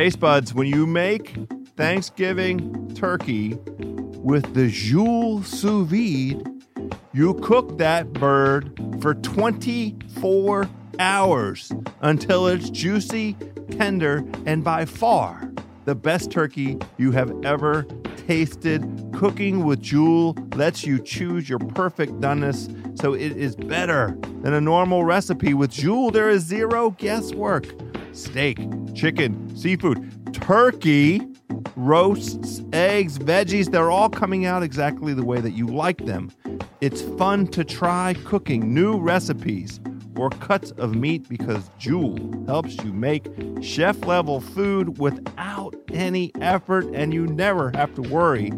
Taste buds, when you make Thanksgiving turkey with the Joule sous vide, you cook that bird for 24 hours until it's juicy, tender, and by far the best turkey you have ever tasted. Cooking with Joule lets you choose your perfect doneness, so it is better than a normal recipe. With Joule, there is zero guesswork. Steak, chicken, seafood, turkey, roasts, eggs, veggies, they're all coming out exactly the way that you like them. It's fun to try cooking new recipes or cuts of meat because Joule helps you make chef level food without any effort, and you never have to worry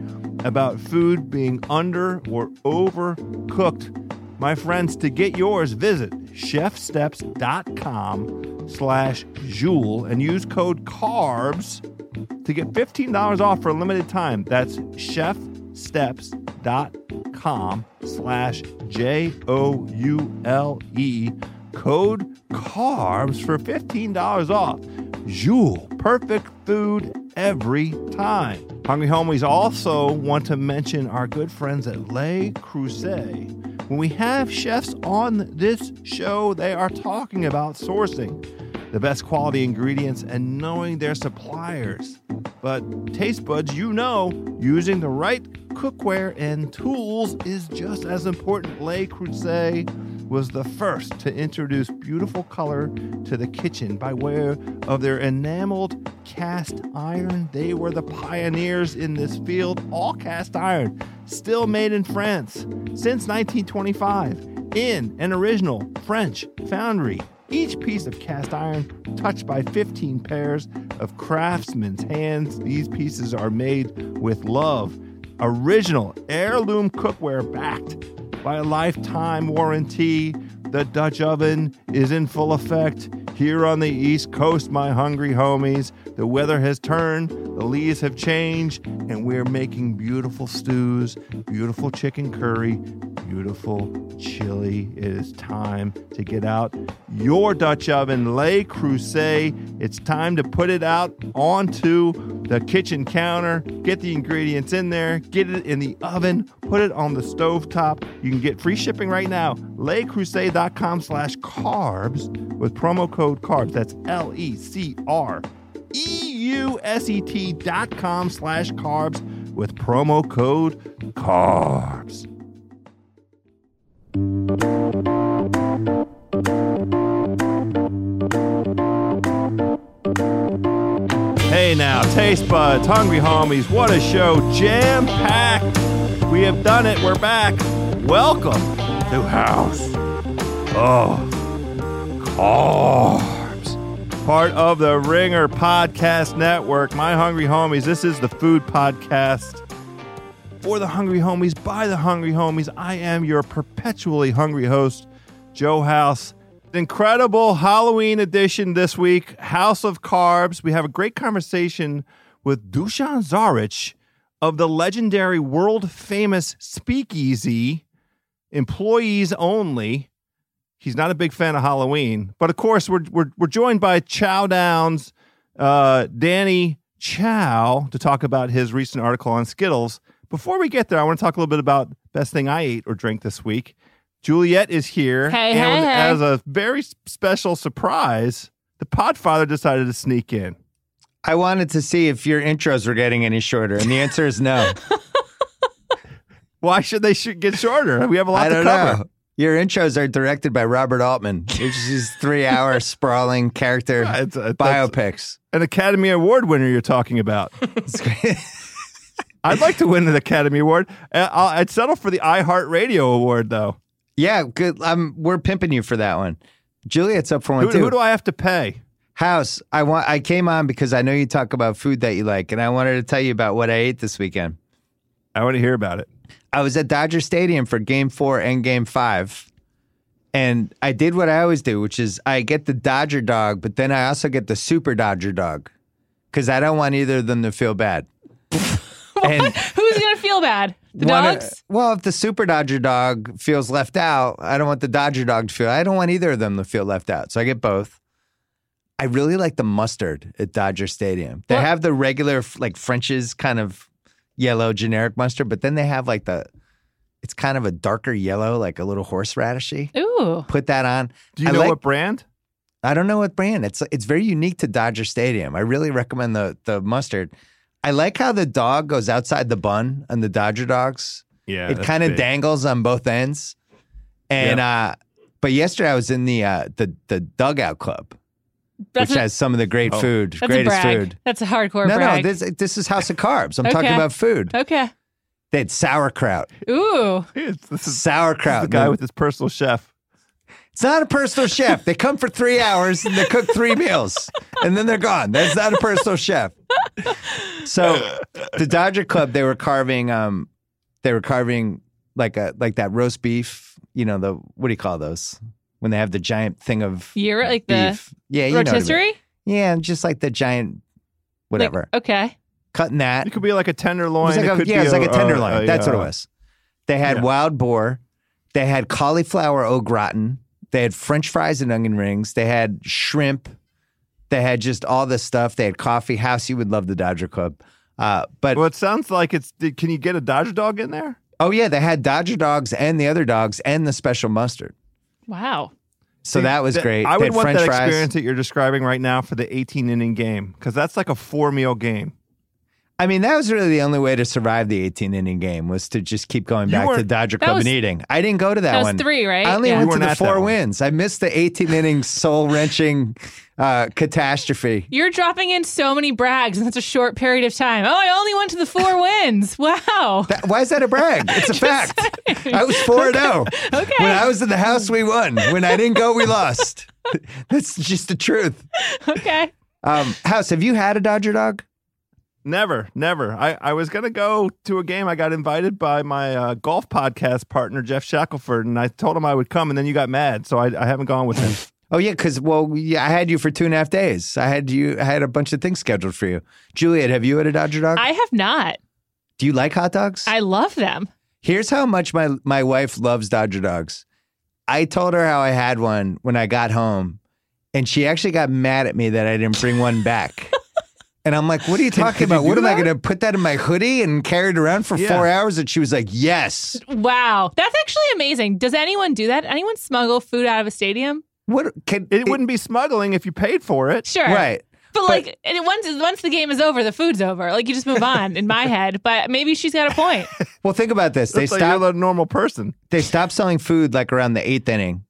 about food being under or overcooked. My friends, to get yours, visit chefsteps.com slash Joule and use code CARBS to get $15 off for a limited time. That's chefsteps.com slash J O U L E. Code CARBS for $15 off. Joule, perfect food every time. Hungry Homies also want to mention our good friends at Le Creuset. When we have chefs on this show, they are talking about sourcing the best quality ingredients and knowing their suppliers. But taste buds, you know, using the right cookware and tools is just as important. Le Creuset was the first to introduce beautiful color to the kitchen by way of their enameled cast iron. They were the pioneers in this field, all cast iron, still made in France since 1925 in an original French foundry. Each piece of cast iron touched by 15 pairs of craftsmen's hands. These pieces are made with love. Original heirloom cookware backed by a lifetime warranty. The Dutch oven is in full effect here on the East Coast, my hungry homies. The weather has turned, the leaves have changed, and we're making beautiful stews, beautiful chicken curry, beautiful chili. It is time to get out your Dutch oven, Le Creuset. It's time to put it out onto the kitchen counter. Get the ingredients in there, get it in the oven, put it on the stove top. You can get free shipping right now. LeCreuset.com slash carbs with promo code carbs. That's L E C R E U S E T dot com slash carbs with promo code carbs. Hey now, taste buds, hungry homies, what a show, jam packed. We have done it, we're back. Welcome to House of Carbs, part of the Ringer Podcast Network. My hungry homies, this is the food podcast for the hungry homies, by the hungry homies. I am your perpetually hungry host, Joe House. Incredible Halloween edition this week, House of Carbs. We have a great conversation with Dusan Zaric of the legendary world famous Speakeasy, employees only. He's not a big fan of Halloween, but of course, we're, we're, we're joined by Chow Downs, uh, Danny Chau, to talk about his recent article on Skittles. Before we get there, I want to talk a little bit about best thing I ate or drank this week. Juliet is here. Hey, and hey, hey. as a very special surprise, the Podfather decided to sneak in. I wanted to see if your intros were getting any shorter, and the answer is no. Why should they should get shorter? We have a lot I to don't cover. know. Your intros are directed by Robert Altman, which is his three-hour sprawling character Yeah, it's- uh, it's- biopics. An Academy Award winner you're talking about. I'd like to win an Academy Award. Uh, I'll, I'd settle for the iHeartRadio Award, though. yeah, good. Um, we're pimping you for that one. Juliet's up for one Who, too. who do I have to pay? House, I want. I came on because I know you talk about food that you like, and I wanted to tell you about what I ate this weekend. I want to hear about it. I was at Dodger Stadium for Game Four and Game Five, and I did what I always do, which is I get the Dodger dog, but then I also get the Super Dodger dog because I don't want either of them to feel bad. and Who's gonna feel bad? The one of- dogs? well, if the Super Dodger dog feels left out, I don't want the Dodger dog to feel. I don't want either of them to feel left out, so I get both. I really like the mustard at Dodger Stadium. They What? have the regular like French's kind of yellow generic mustard, but then they have like the it's kind of a darker yellow, like a little horseradishy. Ooh. Put that on. Do you I know like- what brand? I don't know what brand. It's it's very unique to Dodger Stadium. I really recommend the the mustard. I like how the dog goes outside the bun on the Dodger dogs. Yeah, it kind of dangles on both ends. And uh but yesterday I was in the uh the the dugout club, That's which a, has some of the great Oh. food, that's a greatest brag. food. That's a hardcore No, brag. no, this this is House of Carbs. I'm talking about food. okay. They had sauerkraut. Ooh. It's, this is this is Sauerkraut. the guy with his personal chef. It's not a personal chef. They come for three hours and they cook three meals and then they're gone. That's not a personal chef. So the Dodger Club, they were carving um they were carving like a like that roast beef, you know, the what do you call those? When they have the giant thing of You're like the yeah, you know I mean. rotisserie? Yeah, just like the giant whatever. Like, okay. Cutting that. It could be like a tenderloin. It like it a, could yeah, be it was like a a- tenderloin. a- That's what it uh, was. They had yeah. wild boar. They had cauliflower au gratin. They had French fries and onion rings. They had shrimp. They had just all this stuff. They had coffee. House, you would love the Dodger Club. Uh, but Well, it sounds like it's. Can you get a Dodger dog in there? oh yeah, they had Dodger dogs and the other dogs and the special mustard. Wow. So See, that was th- great. I They would had want French that fries. experience that you're describing right now for the 18 inning game because that's like a four meal game. I mean, that was really the only way to survive the 18 inning game was to just keep going back to weren't- Dodger Club was- and eating. I didn't go to that, That was one. three, right? I only Yeah. went You to the four wins. I missed the 18 inning soul wrenching uh, catastrophe. You're dropping in so many brags in such a short period of time. Oh, I only went to the four wins. Wow. That- why is that a brag? It's a fact. I was 4 0. Okay. When I was in the house, we won. When I didn't go, we lost. That's just the truth. Okay. Um, House, have you had a Dodger dog? Never, never. I, I was going to go to a game. I got invited by my uh, golf podcast partner, Geoff Shackelford, and I told him I would come, and then you got mad. So I, I haven't gone with him. Oh yeah, because well, yeah, I had you for two and a half days. I had you. I had a bunch of things scheduled for you. Juliet, have you had a Dodger dog? I have not. Do you like hot dogs? I love them. Here's how much my my wife loves Dodger dogs. I told her how I had one when I got home, and she actually got mad at me that I didn't bring one back. and I'm like, "What are you talking can you about? What do am I going to put that in my hoodie and carry it around for Yeah. four hours?" And she was like, "Yes." Wow. That's actually amazing. Does anyone do that? Anyone smuggle food out of a stadium? What can It wouldn't be smuggling if you paid for it. Sure. right? But like and it- once once the game is over, the food's over. Like you just move on in my head. But maybe she's got a point. Well, think about this. They It's like a normal person. they stopped selling food like around the eighth inning.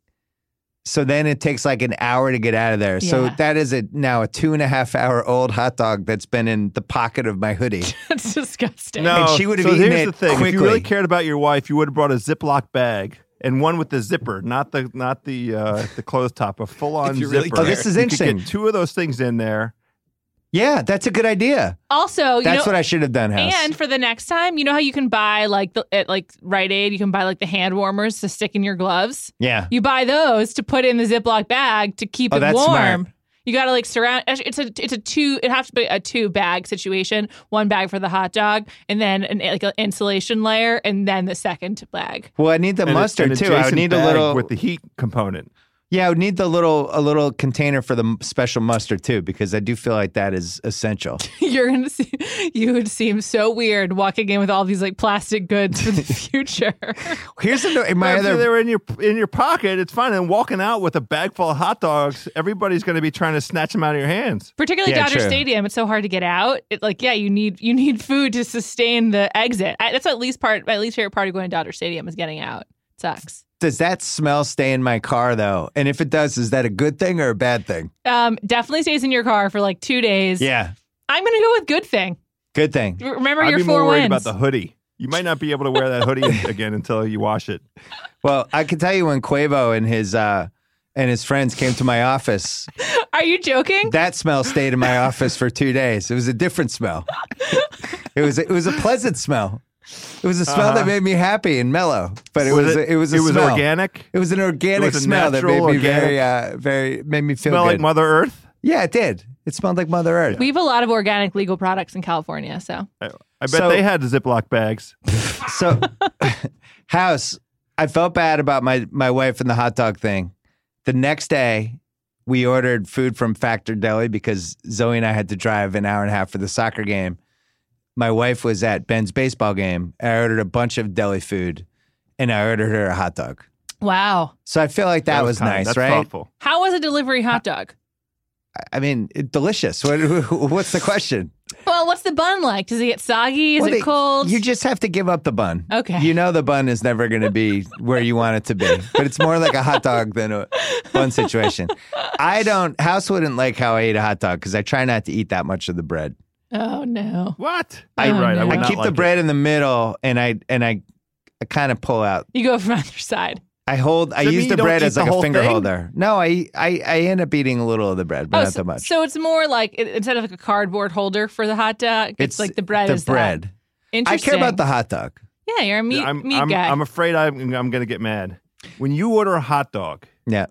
So then it takes like an hour to get out of there. So that is a now a two and a half hour old hot dog that's been in the pocket of my hoodie. That's disgusting. No, And she would have so eaten here's it the thing: if you really cared about your wife, you would have brought a Ziploc bag and one with the zipper, not the not the uh, the closed top, a full on If zipper. really care. Oh, this is You could interesting. Get two of those things in there. Yeah, that's a good idea. Also, you That's know, what I should have done, House. and for the next time, you know how you can buy like the at like Rite Aid, you can buy like the hand warmers to stick in your gloves. yeah. You buy those to put in the Ziploc bag to keep Oh, it that's warm. smart. You got to like surround. It's a it's a two. It has to be a two bag situation. One bag for the hot dog, and then an like an insulation layer, and then the second bag. Well, I need the And mustard too. I would adjacent need a little with the heat component. Yeah, I would need the little a little container for the special mustard too because I do feel like that is essential. You're gonna see. You would seem so weird walking in with all these like plastic goods for the future. Here's a, in my other they were in your in your pocket, it's fine. And walking out with a bag full of hot dogs, everybody's going to be trying to snatch them out of your hands. Particularly Yeah, Dodger true. Stadium, it's so hard to get out. It, like, yeah, you need you need food to sustain the exit. I, that's at least part. My least favorite part of going to Dodger Stadium is getting out. sucks. Does that smell stay in my car though? And if it does, is that a good thing or a bad thing? Um, definitely stays in your car for like two days. Yeah, I'm gonna go with good thing. good thing. Remember I'd your be four more worried wins. about the hoodie. You might not be able to wear that hoodie again until you wash it. Well, I can tell you when Quavo and his uh and his friends came to my office, Are you joking? that smell stayed in my office for two days. It was a different smell. it was it was a pleasant smell. It was a smell Uh-huh. that made me happy and mellow. But it was, it, was a it was smell. organic. It was an organic was a smell that made me very uh very made me feel Smell good. like Mother Earth. yeah, it did. It smelled like Mother Earth. we have a lot of organic legal products in California, so I, I bet So- they had Ziploc bags. So, house, I felt bad about my my wife and the hot dog thing. The next day, we ordered food from Factor Deli because Zoe and I had to drive an hour and a half for the soccer game. My wife was at Ben's baseball game. I ordered a bunch of deli food, and I ordered her a hot dog. Wow. So I feel like that, was, kind. nice, That's right? thoughtful. How was a delivery hot dog? I mean, it, delicious. What, what's the question? Well, what's the bun like? Does it get soggy? Is Well, it they- cold? You just have to give up the bun. Okay. You know the bun is never going to be where you want it to be, but it's more like a hot dog than a bun situation. I don't. House wouldn't like how I ate a hot dog because I try not to eat that much of the bread. Oh no. What? I- You're right. no. I, would I keep like the it. bread in the middle, and I and I, I kind of pull out. You go from either side. I hold. I Does that use the bread eat as the like a finger thing? holder. No, I, I I end up eating a little of the bread, but Oh, not so, that much. so it's more like it- instead of like a cardboard holder for the hot dog, it's, like the bread The is that. bread. Interesting. I care about the hot dog. Yeah, you're a meat I'm, meat I'm, guy. I'm afraid I'm, I'm going to get mad. When you order a hot dog, Yeah.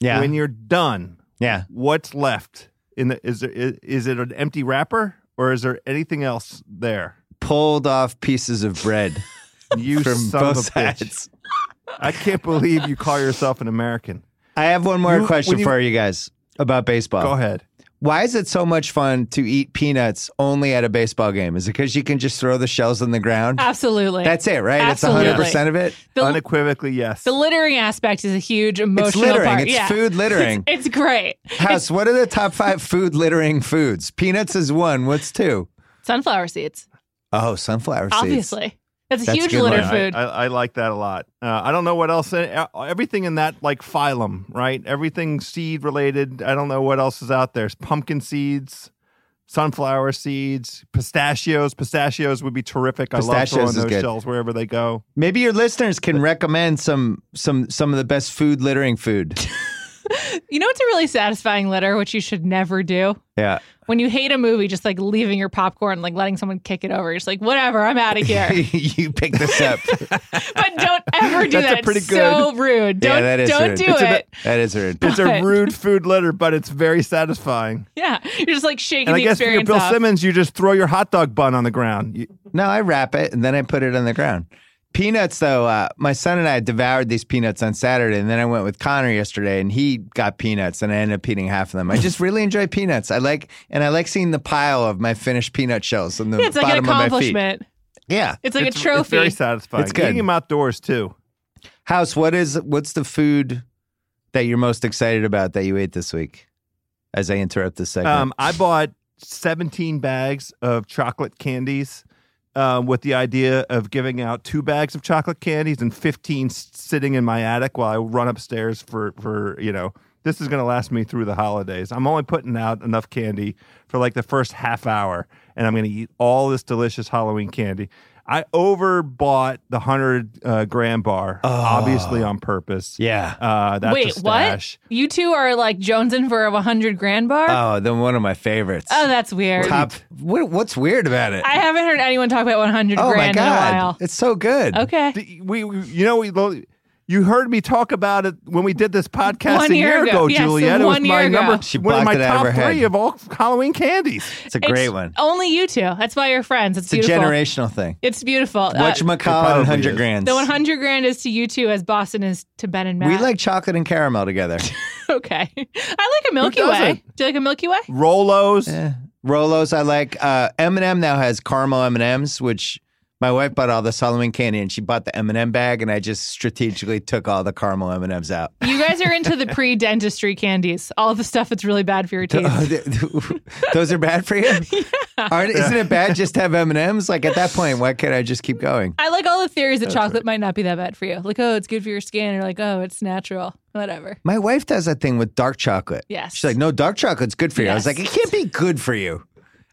Yeah. when you're done, yeah. what's left? In the is there is, is it an empty wrapper or is there anything else there? Pulled off pieces of bread You from son both of a bitch. sides. I can't believe you call yourself an American. I have one more You- question you- for you guys about baseball. Go ahead. Why is it so much fun to eat peanuts only at a baseball game? Is it because you can just throw the shells on the ground? Absolutely. That's it, right? Absolutely. It's 100% of it? the, Unequivocally, yes. the littering aspect is a huge emotional It's littering. part. It's yeah. food littering. It's great. House, what are the top five food littering foods? Peanuts is one. What's two? Sunflower seeds, Oh, sunflower seeds. obviously. That's a That's huge litter one. Food. I, I like that a lot. Uh, I don't know what else. uh, Everything in that like phylum, right? Everything seed related. I don't know what else is out there. Pumpkin seeds, sunflower seeds, pistachios. Pistachios would be terrific. I love Pistachios throwing those good. shells wherever they go. Maybe your listeners can recommend some some some of the best food littering food. you know it's a really satisfying litter, which you should never do? Yeah. When you hate a movie, just like leaving your popcorn, like letting someone kick it over. You're just like, whatever, I'm out of here. you pick this up. but don't ever do That's a that. pretty it's so rude. Don't, yeah, that is don't rude. do It's a it. bit- that is rude. It's a rude food litter, but it's very satisfying. yeah. You're just like shaking And I the guess experience Bill off. Simmons, you just throw your hot dog bun on the ground. You, No, I wrap it and then I put it on the ground. Peanuts, though, uh, my son and I devoured these peanuts on Saturday, and then I went with Connor yesterday, and he got peanuts, and I ended up eating half of them. I just really enjoy peanuts. I like, and I like seeing the pile of my finished peanut shells on the Yeah, it's like an bottom of my feet. accomplishment. Yeah, It's like it's, a trophy. It's very satisfying. It's good. Eating them outdoors too. House, what is what's the food that you're most excited about that you ate this week? As I interrupt this segment, Um, I bought 17 bags of chocolate candies uh, with the idea of giving out two bags of chocolate candies and 15 sitting in my attic while I run upstairs for, for you know, this is going to last me through the holidays. I'm only putting out enough candy for like the first half hour, and I'm going to eat all this delicious Halloween candy. I overbought the 100 uh, gram bar, obviously on purpose. yeah. Uh, that's a Wait, what? You two are like jonesing for a 100 grand bar? Oh, then one of my favorites. oh, that's weird. Top. What, what's weird about it? I haven't heard anyone talk about 100 oh my grand in a while. it's so good. Okay. We, we you know we you heard me talk about it when we did this podcast One a year year ago. ago, Yes, Juliet. It was one my year ago. number She one of my blocked it out of top head. three of all Halloween candies. It's a great It's one. Only you two. That's why you're friends. It's, It's a generational thing. It's beautiful. Uh, What's McCall and hundred grand? the 100 grand is to you two as Boston is to Ben and Matt. We like chocolate and caramel together. okay. I like a Milky Way. Do you like a Milky Way? Rolos. Eh. Rolos, I like. Uh, M&M now has caramel M&Ms, which my wife bought all the Solomon candy, and she bought the M&M bag, and I just strategically took all the caramel M&Ms out. You guys are into the pre-dentistry candies. All the stuff that's really bad for your teeth. Oh, th- Those are bad for you. Aren't, isn't it bad just to have M and M's? Like at that point, why can't I just keep going? I like all the theories that chocolate might not be that bad for you. Like, oh, it's good for your skin. Or like, oh, it's natural. Whatever. My wife does that thing with dark chocolate. Yes. she's like, no, dark chocolate's good for you. I was like, it can't be good for you.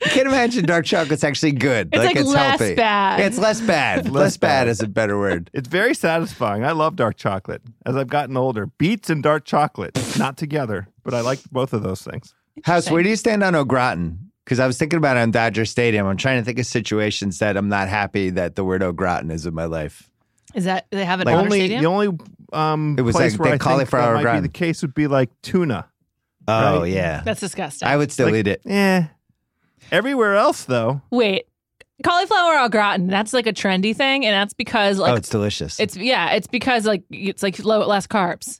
I can't imagine dark chocolate's actually good. It's, like, it's less healthy. bad. It's less bad. less bad bad. is a better word. It's very satisfying. I love dark chocolate. As I've gotten older, beets and dark chocolate not together, but I like both of those things. House, where do you stand on au gratin? Because I was thinking about it on Dodger Stadium. I'm trying to think of situations that I'm not happy that the word au gratin is in my life. Is that they have it Like- only Stadium? the only um, It was place like where the I think cauliflower that might gratin. be the case would be like tuna. Oh Right. yeah, That's disgusting. I would still Like- eat it. Eh. Everywhere else, though, Wait, cauliflower au gratin. That's like a trendy thing, and that's because like oh, it's delicious. it's yeah, it's because like it's like low less carbs.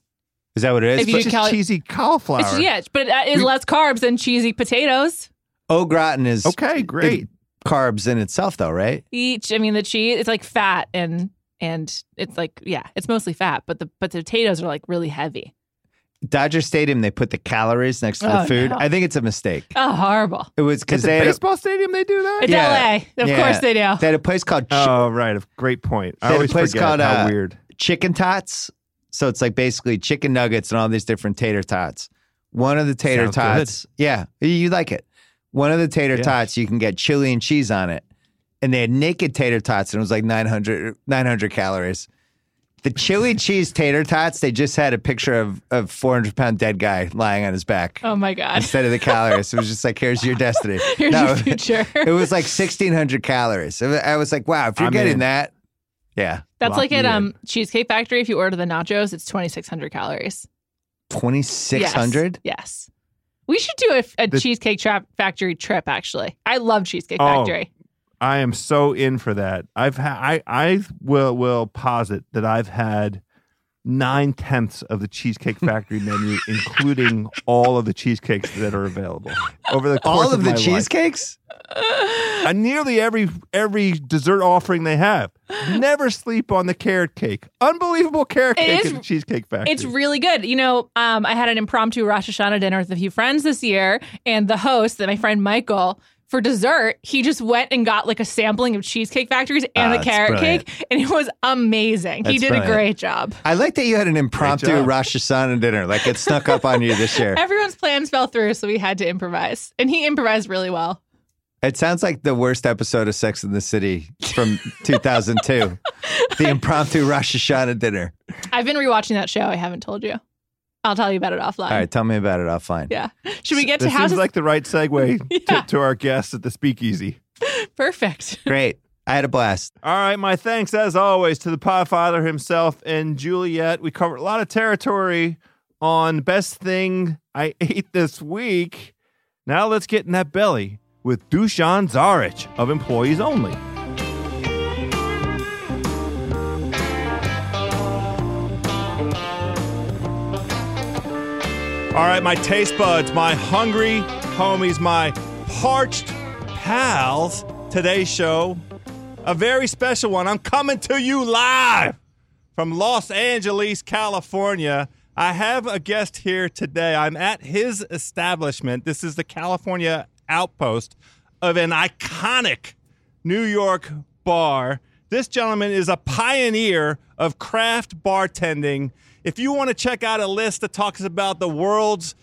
Is that what it is? If you It's do just cal- cheesy cauliflower. It's, yeah, but it uh, is less carbs than cheesy potatoes. Au gratin is Okay, great. carbs in itself, though, right? Each, I mean, the cheese it's like fat and and it's like yeah, it's mostly fat, but the but the potatoes are like really heavy. Dodger Stadium, they put the calories next to Oh, the food. no. I think it's a mistake. Oh, horrible! It was At because the they had, a, baseball stadium, they do that. It's Yeah. LA, of Yeah. course they do. they had a place called Chi- Oh, right. Great point. I They had a always place forget called, how uh, weird. Chicken Tots. So it's like basically chicken nuggets and all these different tater tots. One of the tater Sounds tots, yeah, you like it. One of the tater Yeah. tots, you can get chili and cheese on it. And they had naked tater tots, and it was like 900, 900 calories. The chili cheese tater tots, they just had a picture of a 400 pound dead guy lying on his back Oh my god, instead of the calories. It was just like, here's your destiny. here's No, your future. it was like 1600 calories. I was like, wow, if you're I'm getting in. that, yeah, That's Lock like me at in. um Cheesecake Factory. If you order the nachos, it's twenty six hundred calories. 2600. Yes. yes. We should do a, a The- Cheesecake Tra- Factory trip. Actually, I love Cheesecake Oh. Factory. I am so in for that. I've had. I I will will posit that I've had nine tenths of the Cheesecake Factory menu, including all of the cheesecakes that are available over the course All of the my life. cheesecakes? Uh, nearly every every dessert offering they have. Never sleep on the carrot cake. Unbelievable carrot It cake is- at the Cheesecake Factory. It's really good. You know, um, I had an impromptu Rosh Hashanah dinner with a few friends this year, and the host, that my friend Michael, for dessert, he just went and got like a sampling of Cheesecake Factories and Ah, the that's carrot brilliant. cake, and it was amazing. he That's did brilliant. a great job. I like that you had an impromptu job. Rosh Hashanah dinner. Like it snuck up on you this year. Everyone's plans fell through, so we had to improvise, and he improvised really well. It sounds like the worst episode of Sex and the City from 2002. the impromptu Rosh Hashanah dinner. I've been rewatching that show. I haven't told you. I'll tell you about it offline. All right, tell me about it offline. Yeah. Should we get to this houses? seems like the right segue Yeah. to, to our guests at the Speakeasy. Perfect. Great. I had a blast. All right, my thanks as always to the Podfather himself and Juliet. We covered a lot of territory on best thing I ate this week. Now let's get in that belly with Dusan Zaric of Employees Only. All right, my taste buds, my hungry homies, my parched pals. Today's show, a very special one. I'm coming to you live from Los Angeles, California. I have a guest here today. I'm at his establishment. This is the California outpost of an iconic New York bar. This gentleman is a pioneer of craft bartending. If you want to check out a list that talks about the world's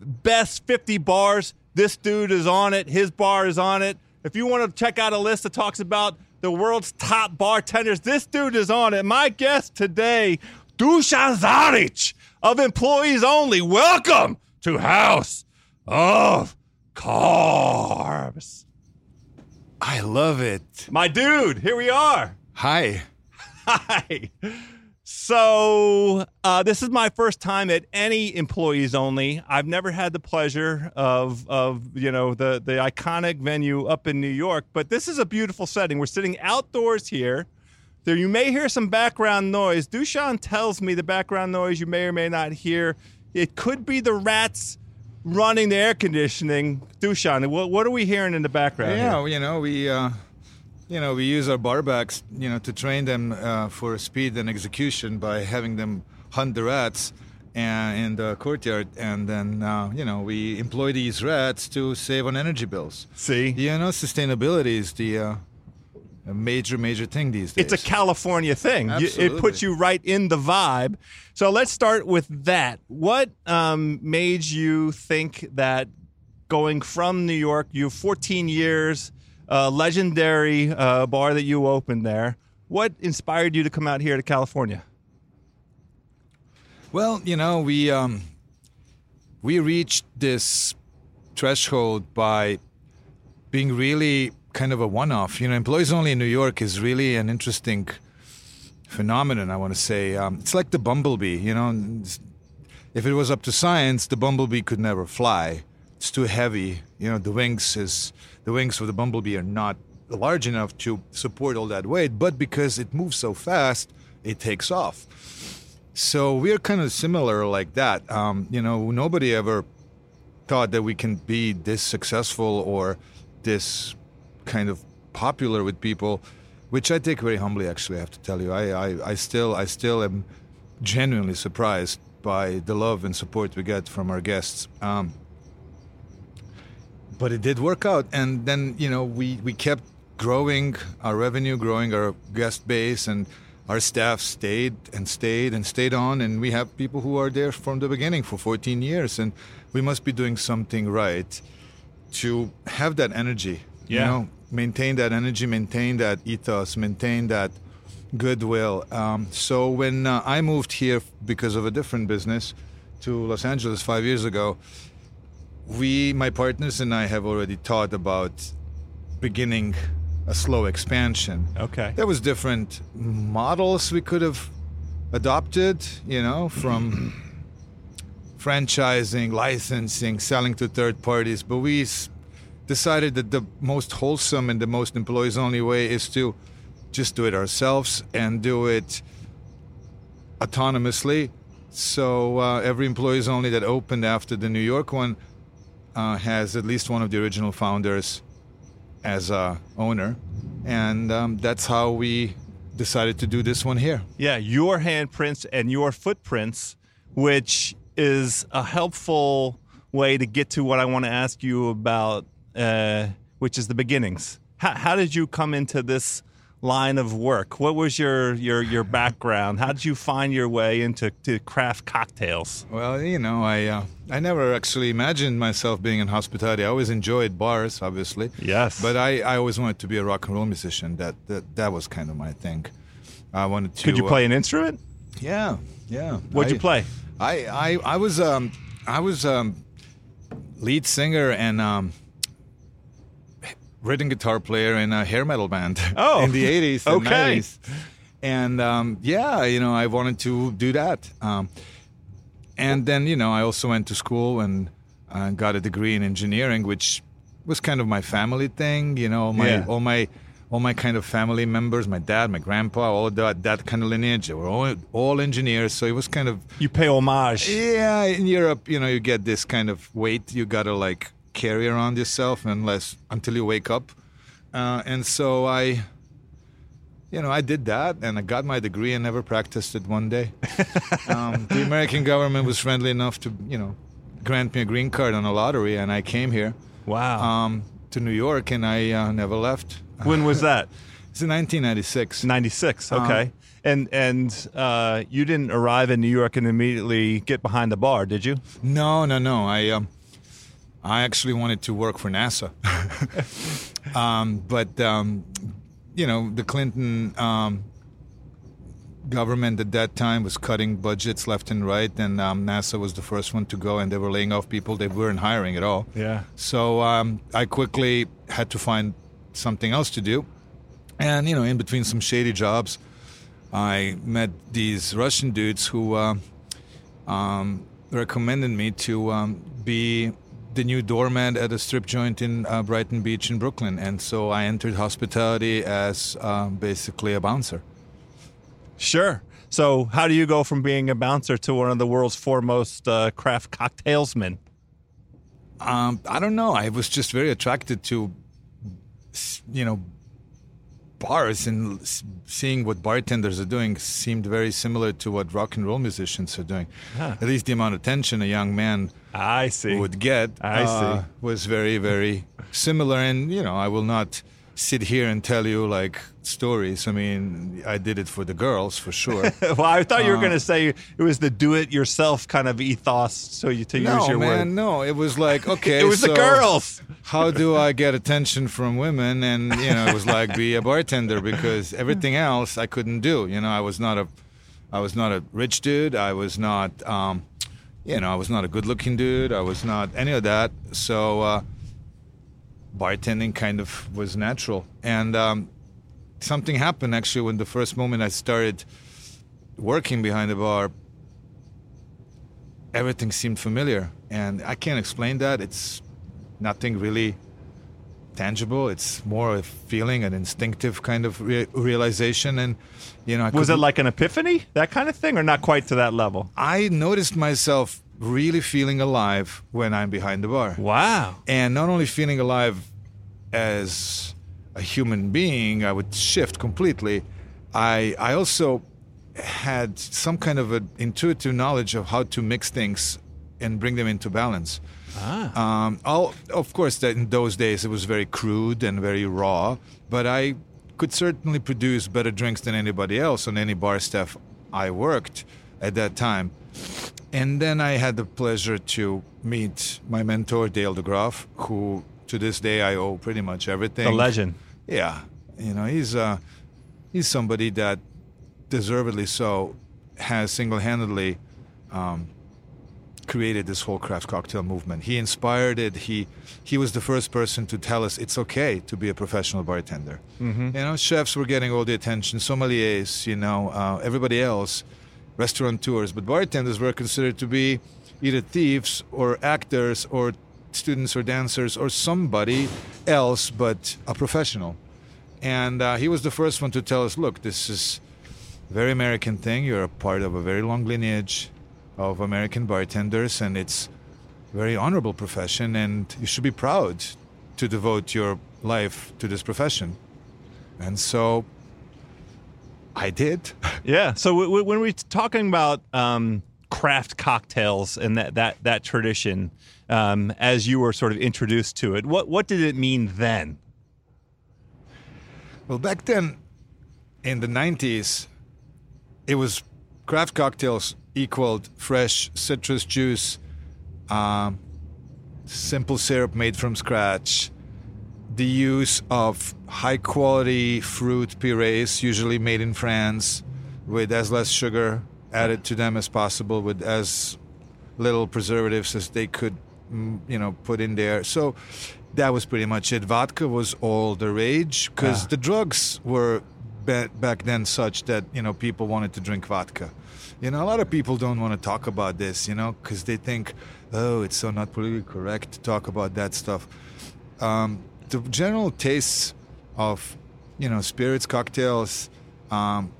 best 50 bars, this dude is on it. His bar is on it. If you want to check out a list that talks about the world's top bartenders, this dude is on it. My guest today, Dusan Zaric of Employees Only. Welcome to House of Carbs. I love it. My dude, here we are. Hi. Hi. So, uh, this is my first time at any employees only. I've never had the pleasure of, of you know, the, the iconic venue up in New York, but this is a beautiful setting. We're sitting outdoors here. There, you may hear some background noise. Dusan tells me the background noise you may or may not hear. It could be the rats running the air conditioning. Dusan, what, what are we hearing in the background? here? Yeah, you know we, uh, you know we use our barbacks, you know, to train them uh, for speed and execution by having them hunt the rats and in the courtyard, and then uh, you know we employ these rats to save on energy bills. See? You know, sustainability is the uh, major major thing these days. It's a California thing. You- It puts you right in the vibe. So let's start with that. What um, made you think that going from New York, you have 14 years, uh, legendary uh, bar that you opened there. What inspired you to come out here to California? Well, you know, we um, we reached this threshold by being really kind of a one-off. You know, employees only in New York is really an interesting phenomenon. I want to say um, it's like the bumblebee. You know, if it was up to science, the bumblebee could never fly. It's too heavy. You know, the wings is the wings of the bumblebee are not large enough to support all that weight. But because it moves so fast, it takes off. So we're kind of similar like that. Um, you know, nobody ever thought that we can be this successful or this kind of popular with people, which I take very humbly. Actually, I have to tell you, I, I, I still, I still am genuinely surprised by the love and support we get from our guests. Um, but it did work out, and then you know we we kept growing our revenue, growing our guest base, and our staff stayed and stayed and stayed on, and we have people who are there from the beginning for 14 years, and we must be doing something right to have that energy. Yeah. You know, maintain that energy, maintain that ethos, maintain that goodwill. Um, so when uh, I moved here because of a different business to Los Angeles five years ago, we, my partners and I, have already thought about beginning a slow expansion. Okay. There was different models we could have adopted, you know, from franchising, licensing, selling to third parties, but we decided that the most wholesome and the most employees only way is to just do it ourselves and do it autonomously. So uh, every employees only that opened after the New York one uh, has at least one of the original founders as a owner, and um, that's how we decided to do this one here. Yeah, your handprints and your footprints, which is a helpful way to get to what I want to ask you about, uh, which is the beginnings. How, how did you come into this line of work? What was your your your background? How did you find your way into to craft cocktails? Well, you know, I uh, I never actually imagined myself being in hospitality. I always enjoyed bars, obviously. Yes. But I, I always wanted to be a rock and roll musician. That that that was kind of my thing. I wanted to. Could you uh, play an instrument? Yeah, yeah. What'd you play? I I I was um I was um lead singer and um rhythm guitar player in a hair metal band Oh, in the 80s and okay. 90s. And um, yeah, you know, I wanted to do that. Um, and then, you know, I also went to school and uh, got a degree in engineering, which was kind of my family thing. You know, my Yeah. all my all my kind of family members, my dad, my grandpa, all that that kind of lineage, they were all all engineers. So it was kind of You pay homage. yeah, in Europe, you know, you get this kind of weight you gotta like carry around yourself unless until you wake up. Uh, and so I, you know, I did that and I got my degree and never practiced it one day. um, the American government was friendly enough to, you know, grant me a green card on a lottery, and I came here Wow. um, to New York, and I uh, never left. when was that? It's in 1996. 96 Uh-huh. okay and and uh, you didn't arrive in new york and immediately get behind the bar did you No, no, no. I um, I actually wanted to work for NASA, um, but um, you know the Clinton um, government at that time was cutting budgets left and right, and um, NASA was the first one to go, and they were laying off people. They weren't hiring at all. Yeah. So um, I quickly had to find something else to do, and you know, in between some shady jobs, I met these Russian dudes who. Uh, um, recommended me to um, be the new doorman at a strip joint in uh, Brighton Beach in Brooklyn, and so I entered hospitality as um, basically a bouncer. sure so how do you go from being a bouncer to one of the world's foremost uh, craft cocktailsmen Um, I don't know. I was just very attracted to, you know, bars and seeing what bartenders are doing seemed very similar to what rock and roll musicians are doing. Huh. At least the amount of attention a young man i see. would get I uh, see. was very very similar. And you know i will not sit here and tell you like stories. I mean i did it for the girls for sure. Well i thought you were Uh, going to say it was the do-it-yourself kind of ethos so you to use your man word. no. It was like okay it was the girls. how do i get attention from women? And you know it was like be a bartender because everything else i couldn't do. You know i was not a i was not a rich dude. I was not um you know i was not a good looking dude i was not any of that so uh bartending kind of was natural. And um, something happened actually when the first moment I started working behind the bar, everything seemed familiar. And I can't explain that. It's nothing really tangible. It's more a feeling, an instinctive kind of re- realization, and you know, I Was it like an epiphany, that kind of thing, or not quite to that level? I noticed myself really feeling alive when I'm behind the bar. Wow. and not only feeling alive as a human being, I would shift completely. I I also had some kind of an intuitive knowledge of how to mix things and bring them into balance. Ah. Um, I'll, of course, that in those days it was very crude and very raw, but I could certainly produce better drinks than anybody else on any bar staff I worked at that time. And then I had the pleasure to meet my mentor, Dale DeGroff, who to this day I owe pretty much everything. The legend. Yeah, you know, he's uh, he's somebody that, deservedly so, has single-handedly um, created this whole craft cocktail movement. He inspired it. He he was the first person to tell us it's okay to be a professional bartender. Mm-hmm. You know, chefs were getting all the attention, sommeliers, you know, uh, everybody else, restaurateurs, but bartenders were considered to be either thieves or actors or students or dancers or somebody else but a professional. And uh, he was the first one to tell us, look, this is a very American thing. You're a part of a very long lineage of American bartenders, and it's a very honorable profession, and you should be proud to devote your life to this profession. And so I did. Yeah. So w- w- when we're talking about um, craft cocktails and that that that tradition, um, as you were sort of introduced to it, what what did it mean then? Well, back then, in the 90s, it was craft cocktails equaled fresh citrus juice, um, simple syrup made from scratch, the use of high quality fruit purees, usually made in France, with as less sugar added to them as possible, with as little preservatives as they could, mm, you know, put in there. So that was pretty much it. Vodka was all the rage because Ah. the drugs were back then such that you know people wanted to drink vodka. You know, a lot of people don't want to talk about this, you know, because they think, oh, it's so not politically correct to talk about that stuff. Um, the general tastes of, you know, spirits, cocktails, um,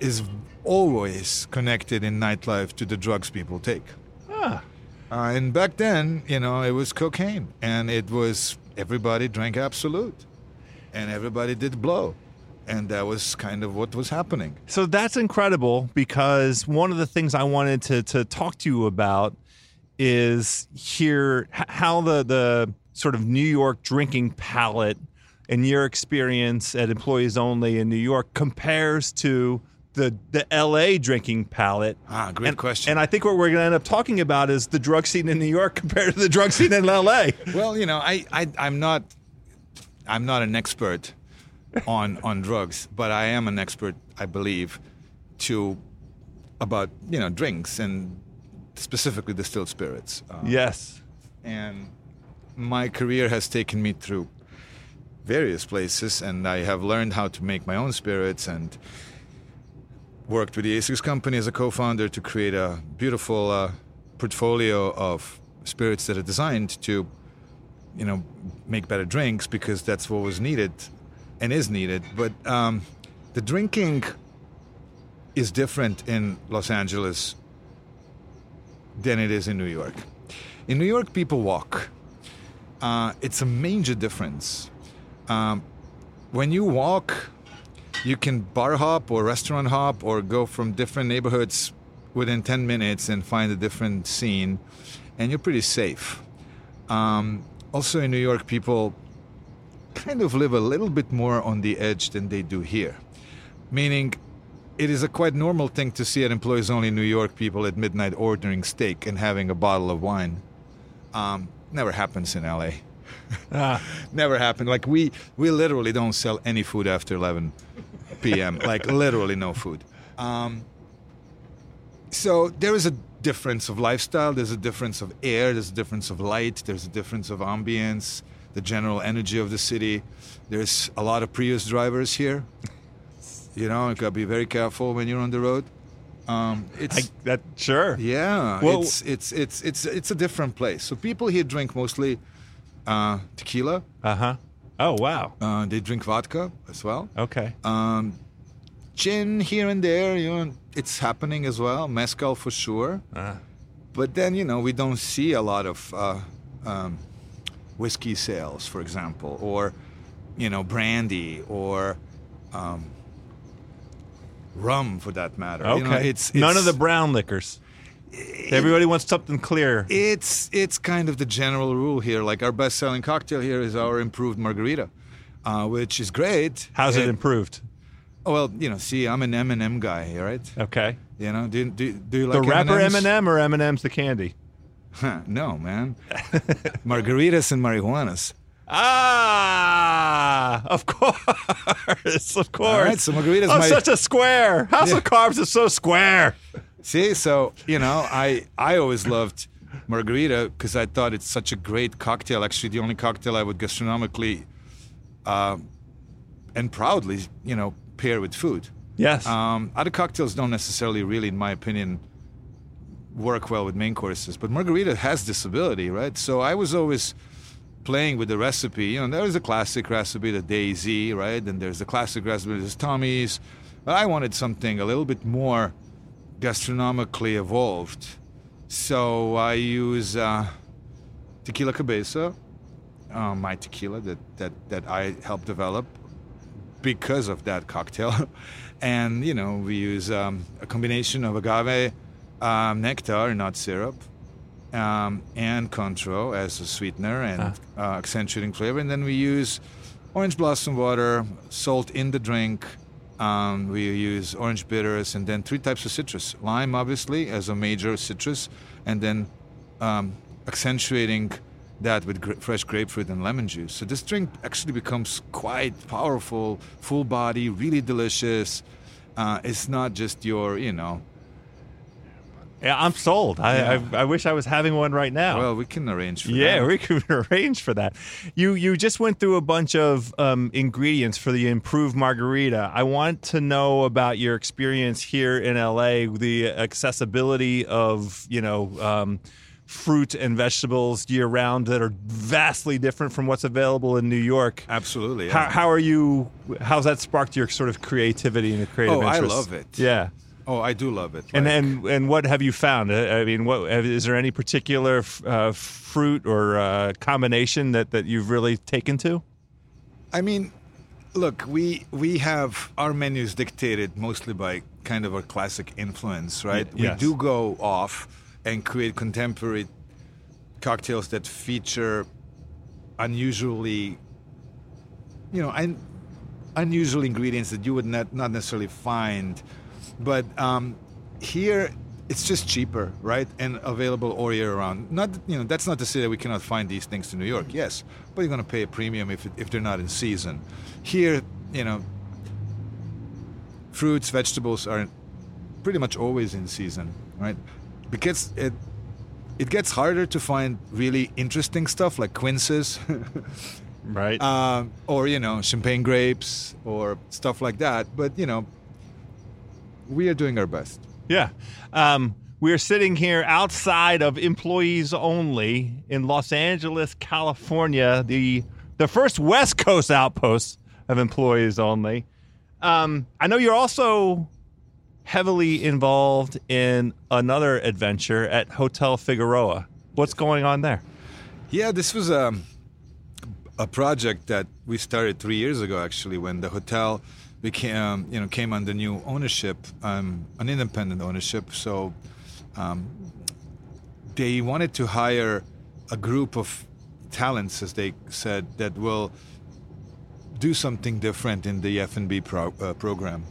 is always connected in nightlife to the drugs people take. Ah. Uh, and back then, you know, it was cocaine, and it was everybody drank Absolut, and everybody did blow, and that was kind of what was happening. So that's incredible because one of the things I wanted to to talk to you about is here how the the sort of New York drinking palate and your experience at Employees Only in New York compares to the the LA drinking palate. Ah, great and, question. And I think what we're going to end up talking about is the drug scene in New York compared to the drug scene in LA. Well, you know, I, I I'm not I'm not an expert on on drugs, but I am an expert, I believe, to about you know drinks and specifically distilled spirits. Uh, Yes. and my career has taken me through various places and i have learned how to make my own spirits and worked with the asics company as a co-founder to create a beautiful uh, portfolio of spirits that are designed to you know make better drinks because that's what was needed and is needed but um, the drinking is different in los angeles than it is in New York. In New York, people walk. Uh, it's a major difference. Um, when you walk, you can bar hop or restaurant hop or go from different neighborhoods within 10 minutes and find a different scene, and you're pretty safe. Um, also, in New York, people kind of live a little bit more on the edge than they do here. Meaning, it is a quite normal thing to see at employees only New York people at midnight ordering steak and having a bottle of wine. Um, never happens in LA. Ah. Never happened. Like we we literally don't sell any food after 11 p.m. like literally no food. Um, so there is a difference of lifestyle. There's a difference of air. There's a difference of light. There's a difference of ambience. The general energy of the city. There's a lot of Prius drivers here. You know, you gotta be very careful when you're on the road. Um, it's I, that sure. yeah, Well- it's it's it's it's it's a different place. So people here drink mostly uh, tequila, Uh huh. Oh wow. Uh, they drink vodka as well. Okay. Um, gin here and there, you know, it's happening as well. Mezcal for sure. Ah. But then, you know, we don't see a lot of uh, um, whiskey sales, for example, or, you know, brandy or um, rum for that matter. Okay. You know, it's, none of the brown liquors. Everybody wants something clear. It's it's kind of the general rule here. Like our best-selling cocktail here is our improved margarita, uh, which is great. How's it And- improved? Oh, well, you know, see, I'm an M&M guy, right? Okay. You know, do do, do you The like rapper M&Ms? Eminem or M&M's the candy? Huh, no, man. Margaritas and marijuanas. Ah, of course, of course. All right, so margaritas. Oh, my, such a square. House Yeah. of Carbs is so square. see, so you know, I I always loved margarita because I thought it's such a great cocktail. Actually, the only cocktail I would gastronomically uh, and proudly, you know, pair with food. Yes. Um, other cocktails don't necessarily, really, in my opinion, work well with main courses. But margarita has this ability, right? So I was always playing with the recipe. You know, there's a classic recipe, the Daisy, right? And there's the classic recipe, there's Tommy's. But I wanted something a little bit more gastronomically evolved. So I use uh, tequila cabeza, uh, my tequila that, that, that I helped develop because of that cocktail. and, you know, we use um, a combination of agave um, nectar, not syrup, um, and Cointreau as a sweetener and uh, accentuating flavor. And then we use orange blossom water, salt in the drink. Um, we use orange bitters and then three types of citrus. Lime, obviously, as a major citrus, and then um, accentuating that with gra- fresh grapefruit and lemon juice. So this drink actually becomes quite powerful, full body, really delicious. Uh, it's not just your, you know, yeah, I'm sold. I, Yeah. I I wish I was having one right now. well, we can arrange for that. yeah, that. we can arrange for that. You you just went through a bunch of um, ingredients for the improved margarita. I want to know about your experience here in LA, the accessibility of you know um, fruit and vegetables year round that are vastly different from what's available in New York. Absolutely. How, yeah. how are you? How's that sparked your sort of creativity and your creative Oh, I love it. Yeah. Oh, I do love it. And Like- and and what have you found? Uh, I mean, what is there any particular uh, fruit or uh, combination that, that you've really taken to? I mean, look, we we have our menus dictated mostly by kind of our classic influence, right? Y- yes. We do go off and create contemporary cocktails that feature unusually, you know, un, unusual ingredients that you would not not necessarily find, but um, here. It's just cheaper, right, and available all year round. Not, you know, that's not to say that we cannot find these things in New York. Yes, but you're going to pay a premium if if they're not in season. Here, you know, fruits, vegetables are pretty much always in season, right? Because it it gets harder to find really interesting stuff like quinces, Right. um, or you know, champagne grapes or stuff like that. But you know, we are doing our best. yeah. Um, we're sitting here outside of employees only in Los Angeles, California, the the first West Coast outpost of employees only. Um, I know you're also heavily involved in another adventure at Hotel Figueroa. What's going on there? Yeah, this was a a project that we started three years ago, actually, when the hotel became, you know, came under new ownership, um, an independent ownership. So um, they wanted to hire a group of talents, as they said, that will do something different in the F&B pro- uh, program.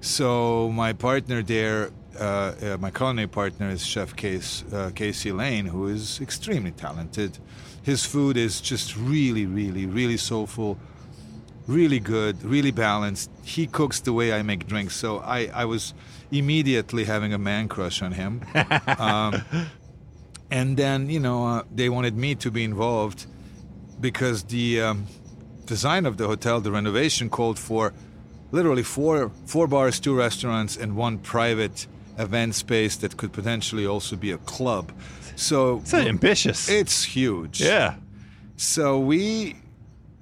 So my partner there, uh, uh, my culinary partner is Chef Case, uh, Casey Lane, who is extremely talented. His food is just really, really, really soulful, really good, really balanced. He cooks the way I make drinks, so I, I was immediately having a man crush on him. um, and then, you know, uh, they wanted me to be involved because the um, design of the hotel, the renovation, called for literally four four bars, two restaurants, and one private event space that could potentially also be a club. So It's ambitious. it's huge. yeah. So we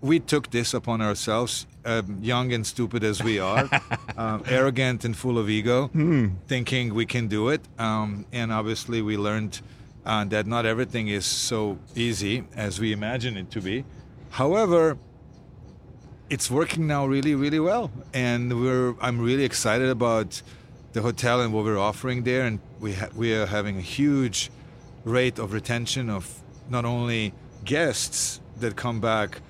we took this upon ourselves, um, young and stupid as we are, um, arrogant and full of ego, thinking we can do it. Um, and obviously, we learned uh, that not everything is so easy as we imagine it to be. However, it's working now really, really well, and we're I'm really excited about the hotel and what we're offering there, and we ha- we are having a huge rate of retention of not only guests that come back,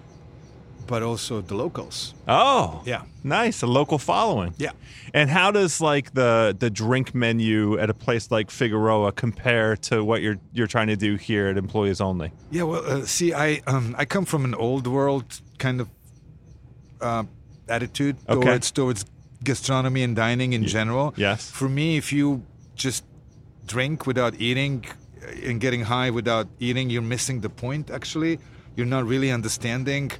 but also the locals. Oh, Yeah. nice. A local following. Yeah. And how does like the the drink menu at a place like Figueroa compare to what you're you're trying to do here at Employees Only? Yeah, well, uh, see, I um, I come from an old world kind of uh, attitude Okay. towards towards gastronomy and dining in general. yes. For me, if you just drink without eating uh, and getting high without eating, you're missing the point. Actually, you're not really understanding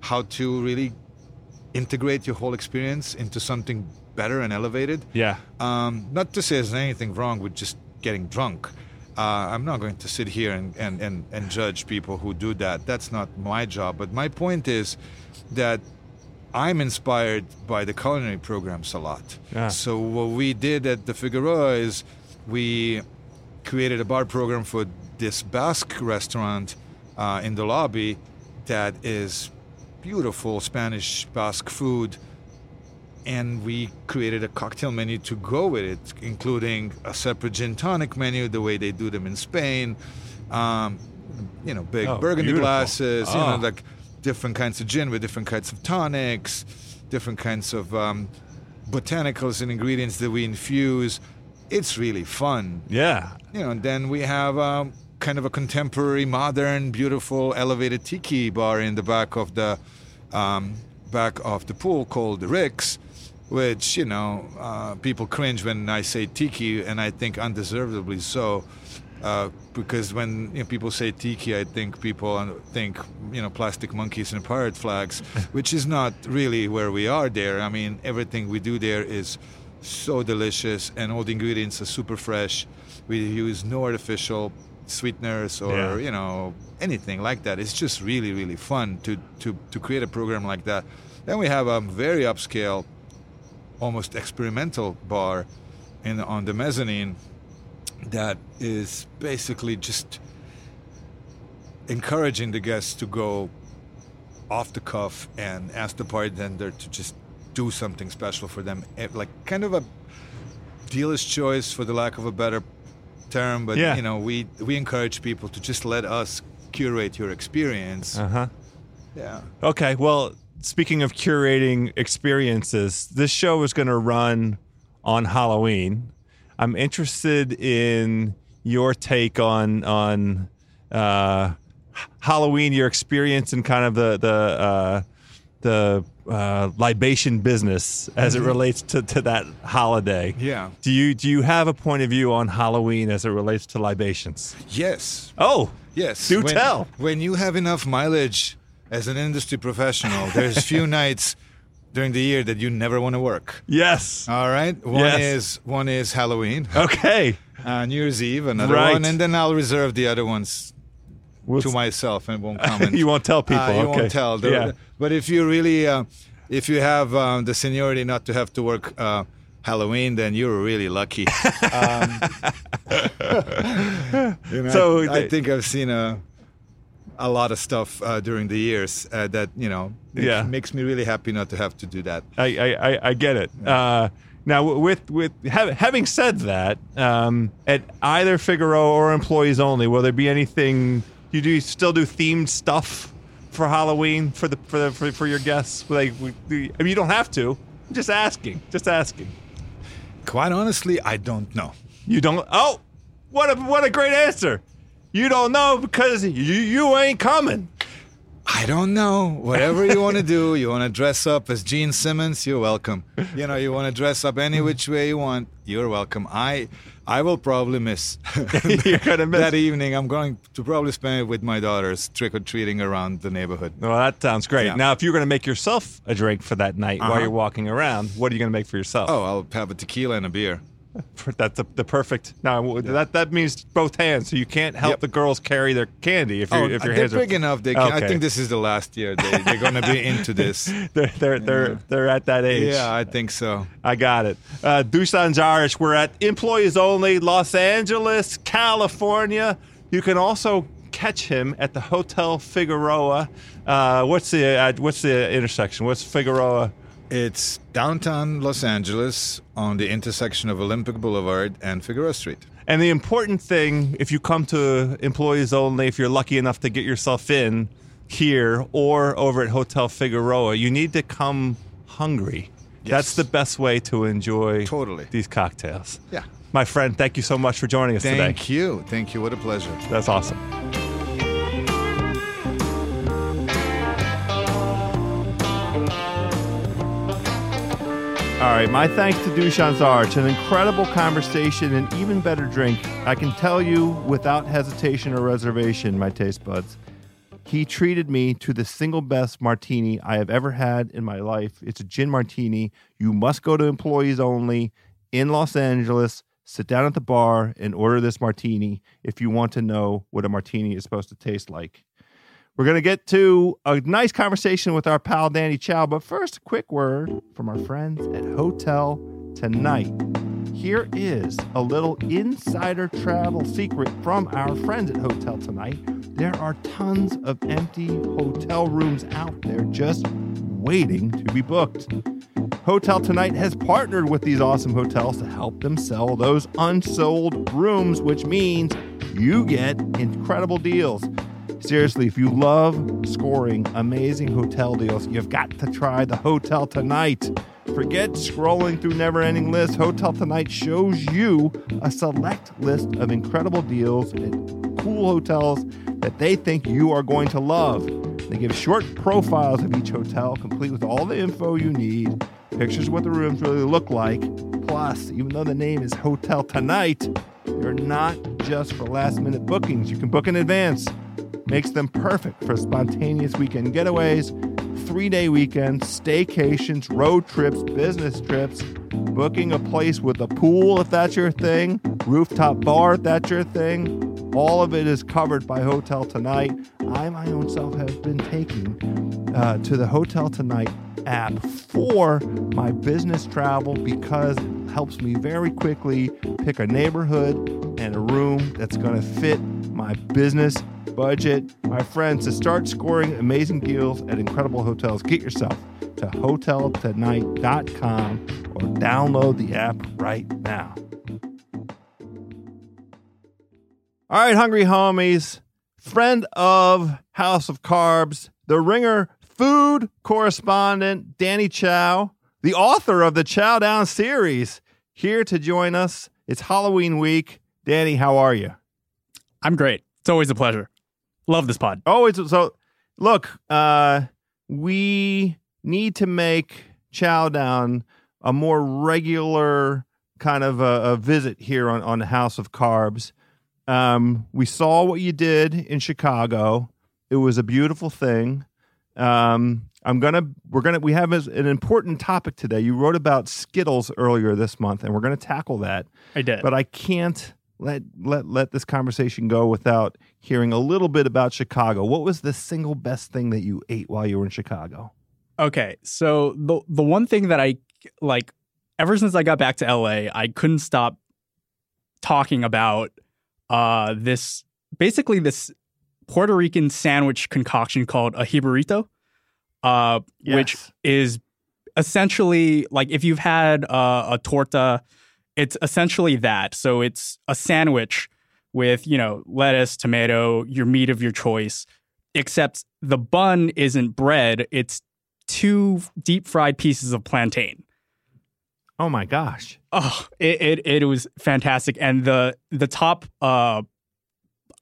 how to really integrate your whole experience into something better and elevated. Yeah. Um, not to say there's anything wrong with just getting drunk. Uh, I'm not going to sit here and, and, and, and judge people who do that. That's not my job. But my point is that I'm inspired by the culinary programs a lot. Yeah. So what we did at the Figueroa is we created a bar program for this Basque restaurant uh, in the lobby that is beautiful Spanish Basque food and we created a cocktail menu to go with it, including a separate gin tonic menu, the way they do them in Spain. Um, you know, big Oh, burgundy beautiful. glasses. You Oh. know, like different kinds of gin with different kinds of tonics, different kinds of um, botanicals and ingredients that we infuse. It's really fun Yeah. you know, and then we have um, kind of a contemporary, modern, beautiful, elevated tiki bar in the back of the um, back of the pool called the Ricks, which you know uh, people cringe when I say tiki, and I think undeservedly so. Uh, because when you know, people say tiki, I think people think you know plastic monkeys and pirate flags, which is not really where we are there. I mean, everything we do there is so delicious, and all the ingredients are super fresh. We use no artificial sweeteners or Yeah. you know anything like that. It's just really really fun to to to create a program like that. Then we have a very upscale, almost experimental bar in on the mezzanine that is basically just encouraging the guests to go off the cuff and ask the bartender to just do something special for them, Eh, like kind of a dealer's choice, for the lack of a better term. But Yeah. you know, we we encourage people to just let us curate your experience. Uh huh. yeah. Okay. Well, speaking of curating experiences, this show is going to run on Halloween. I'm interested in your take on on uh, Halloween, your experience and kind of the the uh, the uh, libation business as it relates to, to that holiday. Yeah. Do you do you have a point of view on Halloween as it relates to libations? Yes. Oh, Yes. Do when, tell. When you have enough mileage as an industry professional, there's few nights during the year that you never want to work. yes. All right. One Yes. is one is Halloween, Okay. uh, New Year's Eve, another Right. one, and then I'll reserve the other ones We'll to myself and won't comment. you won't tell people. Uh, you okay. won't tell. The- yeah. But if you really, uh, if you have um, the seniority not to have to work uh, Halloween, then you're really lucky. Um, you know, So I, I think I've seen a a lot of stuff uh, during the years uh, that you know Yeah. makes me really happy not to have to do that. I, I, I- get it. Uh, now, with with ha- having said that, um, at either Figueroa or employees only, will there be anything you do? Still do themed stuff for Halloween for the for the, for, for your guests? Like, we- the- I mean, you don't have to. I'm just asking. Just asking. Quite honestly, I don't know. You don't. Oh, what a what a great answer. You don't know because you you ain't coming. I don't know. Whatever you want to do, you want to dress up as Gene Simmons, you're welcome. You know, you want to dress up any which way you want, you're welcome. I I will probably miss You're gonna miss. that evening. I'm going to probably spend it with my daughters trick or treating around the neighborhood. Well, that sounds great. Yeah. Now, if you're going to make yourself a drink for that night while Uh-huh. you're walking around, what are you going to make for yourself? Oh, I'll have a tequila and a beer. That's the, the perfect. Now that that means both hands, so you can't help Yep. the girls carry their candy if, you Oh, if your hands are. big enough. They can, I think this is the last year they, they're going to be into this. They're they're they're, they're at that age. Yeah, I think so. I got it. Uh, Dusan Zaric, we're at Employees Only, Los Angeles, California. You can also catch him at the Hotel Figueroa. Uh, what's the uh, what's the intersection? What's Figueroa? It's downtown Los Angeles on the intersection of Olympic Boulevard and Figueroa Street. And the important thing, if you come to Employees Only, if you're lucky enough to get yourself in here or over at Hotel Figueroa, you need to come hungry. That's the best way to enjoy Totally. these cocktails. Yeah. My friend, thank you so much for joining us today. Thank you. Thank you. What a pleasure. That's awesome. All right, my thanks to Dusan Zaric. An incredible conversation and even better drink. I can tell you without hesitation or reservation, my taste buds. He treated me to the single best martini I have ever had in my life. It's a gin martini. You must go to employees only in Los Angeles, sit down at the bar, and order this martini if you want to know what a martini is supposed to taste like. We're going to get to a nice conversation with our pal Danny Chau, but first, a quick word from our friends at Hotel Tonight. Here is a little insider travel secret from our friends at Hotel Tonight. There are tons of empty hotel rooms out there just waiting to be booked. Hotel Tonight has partnered with these awesome hotels to help them sell those unsold rooms, which means you get incredible deals. Seriously, if you love scoring amazing hotel deals, you've got to try the Hotel Tonight. Forget scrolling through never ending lists. Hotel Tonight shows you a select list of incredible deals at cool hotels that they think you are going to love. They give short profiles of each hotel, complete with all the info you need, pictures of what the rooms really look like. Plus, even though the name is Hotel Tonight, they're not just for last minute bookings. You can book in advance. Makes them perfect for spontaneous weekend getaways, three day weekends, staycations, road trips, business trips, booking a place with a pool if that's your thing, rooftop bar if that's your thing. All of it is covered by Hotel Tonight. I, my own self, have been taking uh, to the Hotel Tonight app for my business travel because it helps me very quickly pick a neighborhood and a room that's going to fit my business budget. My friends, to start scoring amazing deals at incredible hotels, get yourself to hoteltonight.com or download the app right now. All right, hungry homies, friend of House of Carbs, the Ringer food correspondent, Danny Chau, the author of the Chow Down series, here to join us. It's Halloween week. Danny, how are you? I'm great. It's always a pleasure. Love this pod. Always so look, uh we need to make Chow Down a more regular kind of a, a visit here on, on the House of Carbs. Um, we saw what you did in Chicago. It was a beautiful thing. Um, I'm gonna we're gonna we have an important topic today. You wrote about Skittles earlier this month, and we're gonna tackle that. I did. But I can't let let let this conversation go without hearing a little bit about Chicago. What was the single best thing that you ate while you were in Chicago? okay, so the the one thing that I like ever since I got back to LA, I couldn't stop talking about uh this basically this Puerto Rican sandwich concoction called a jibarito, uh, which is essentially like if you've had uh, a torta, it's essentially that. So it's a sandwich with, you know, lettuce, tomato, your meat of your choice, except the bun isn't bread, it's two deep fried pieces of plantain. Oh my gosh. Oh, it, it it was fantastic, and the the top, uh,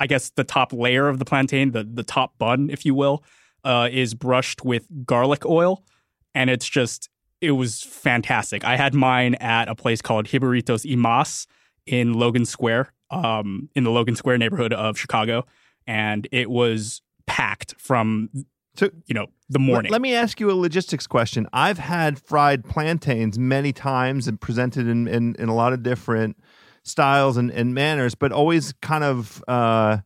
I guess the top layer of the plantain, the the top bun, if you will, uh, is brushed with garlic oil, and it's just it was fantastic. I had mine at a place called Jibaritos y Más in Logan Square, um, in the Logan Square neighborhood of Chicago, and it was packed from So- you know the morning. Let me ask you a logistics question. I've had fried plantains many times and presented in, in, in a lot of different styles and, and manners, but always kind of, uh,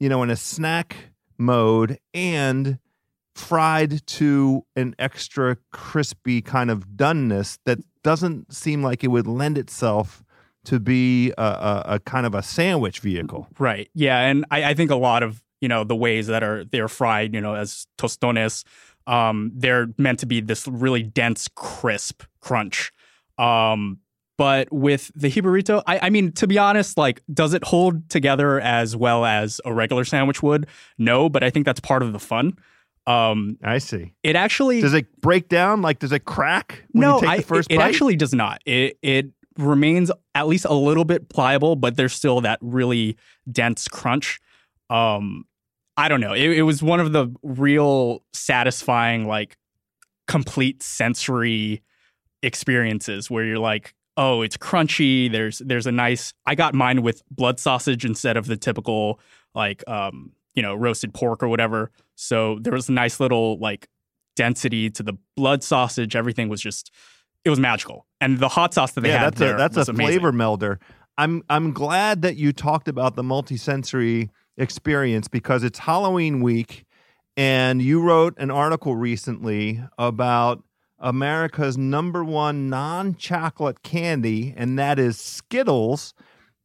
you know, in a snack mode and fried to an extra crispy kind of doneness that doesn't seem like it would lend itself to be a, a, a kind of a sandwich vehicle. Right. Yeah, and I, I think a lot of you know the ways that are they're fried, you know, as tostones, um, they're meant to be this really dense, crisp crunch. Um, but with the jibarito, I, I mean, to be honest, like, does it hold together as well as a regular sandwich would? No, but I think that's part of the fun. Um, I see. it actually Does it break down? Like, does it crack when no, you take I, the first it, it actually does not. It it remains at least a little bit pliable, but there's still that really dense crunch. Um, I don't know. It, it was one of the real satisfying, like complete sensory experiences where you're like, oh, it's crunchy. There's there's a nice. I got mine with blood sausage instead of the typical like um you know roasted pork or whatever. So there was a nice little like density to the blood sausage. Everything was just it was magical. And the hot sauce that they yeah, had that's there a that's a amazing. flavor melder. I'm I'm glad that you talked about the multisensory experience because it's Halloween week, and you wrote an article recently about America's number one non-chocolate candy, and that is Skittles.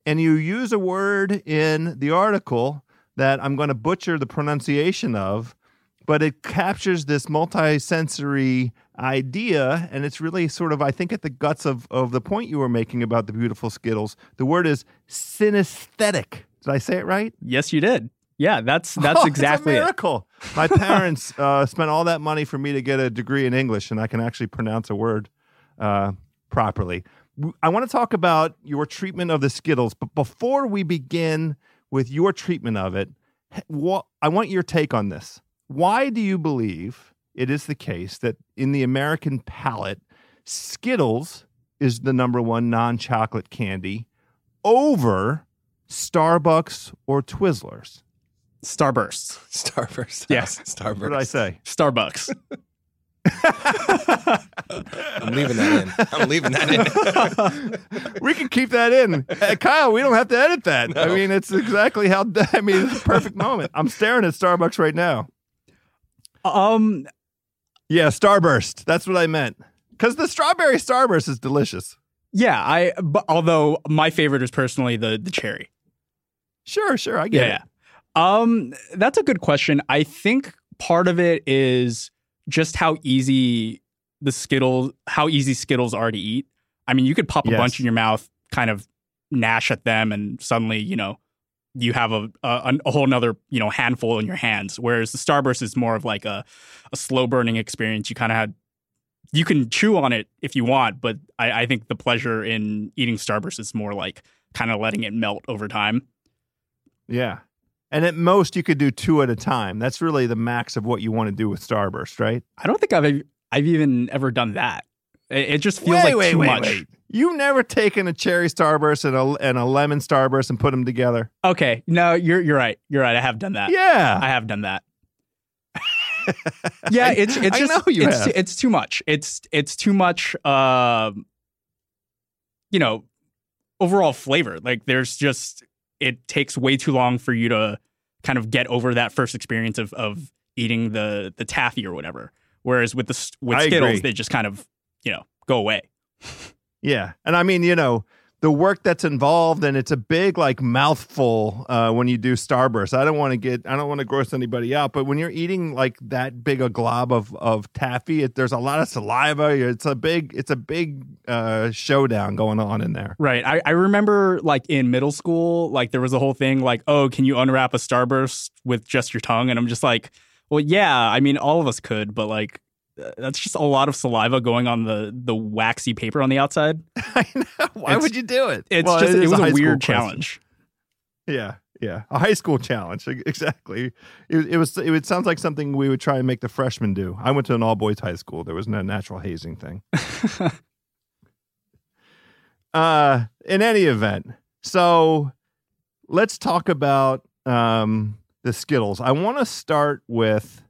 And you use a word in the article that I'm going to butcher the pronunciation of, but it captures this multi-sensory idea and it's really sort of i think at the guts of, of the point you were making about the beautiful skittles. The word is synesthetic. Did i say it right? Yes, you did. Yeah, that's that's Oh, exactly it's a it. miracle. My parents uh, spent all that money for me to get a degree in english and i can actually pronounce a word uh, properly. I want to talk about your treatment of the skittles but before we begin with your treatment of it h- wha- i want your take on this why do you believe it is the case that in the American palate, Skittles is the number one non chocolate candy over Starbucks or Twizzlers? Starburst. Starburst. Yes. Starburst. What did I say? Starbucks. I'm leaving that in. I'm leaving that in. We can keep that in. Uh, Kyle, we don't have to edit that. I mean, it's exactly how, I mean, it's a perfect moment. I'm staring at Starbucks right now. um Yeah, Starburst. That's what I meant. Because the strawberry Starburst is delicious. yeah, I but although my favorite is personally the the cherry. Sure, sure. I get yeah, it. yeah. Um, that's a good question. I think part of it is just how easy the Skittles, how easy Skittles are to eat. I mean, you could pop a Yes. bunch in your mouth, kind of gnash at them, and suddenly, you know, you have a a, a whole nother you know handful in your hands. Whereas the Starburst is more of like a a slow burning experience. You kind of had you can chew on it if you want, but I, I think the pleasure in eating Starburst is more like kind of letting it melt over time. Yeah. And at most, you could do two at a time. That's really the max of what you want to do with Starburst, right? I don't think I've I've even ever done that. It, it just feels like too much. You've never taken a cherry Starburst and a, and a lemon Starburst and put them together? Okay, no, you're you're right. You're right. I have done that. Yeah. I have done that. yeah, it's it's I just it's have. it's too much. It's it's too much. Um, you know, overall flavor. Like there's just it takes way too long for you to kind of get over that first experience of of eating the the taffy or whatever. Whereas with the with I Skittles, agree. they just kind of you know go away. Yeah. And I mean, you know, the work that's involved and it's a big like mouthful uh, when you do Starburst. I don't want to get I don't want to gross anybody out, but when you're eating like that big a glob of of taffy, it, there's a lot of saliva. It's a big it's a big uh, showdown going on in there. Right. I, I remember like in middle school, like there was a whole thing like, oh, can you unwrap a Starburst with just your tongue? And I'm just like, well, yeah. I mean, all of us could, but like, that's just a lot of saliva going on the the waxy paper on the outside. I know. Why It's- would you do it? It's Well, just it was high a weird challenge. Yeah, yeah, a high school challenge. Exactly. It, it was. It would sounds like something we would try and make the freshmen do. I went to an all boys high school. There was no natural hazing thing. uh, in any event, so let's talk about um, the Skittles. I want to start with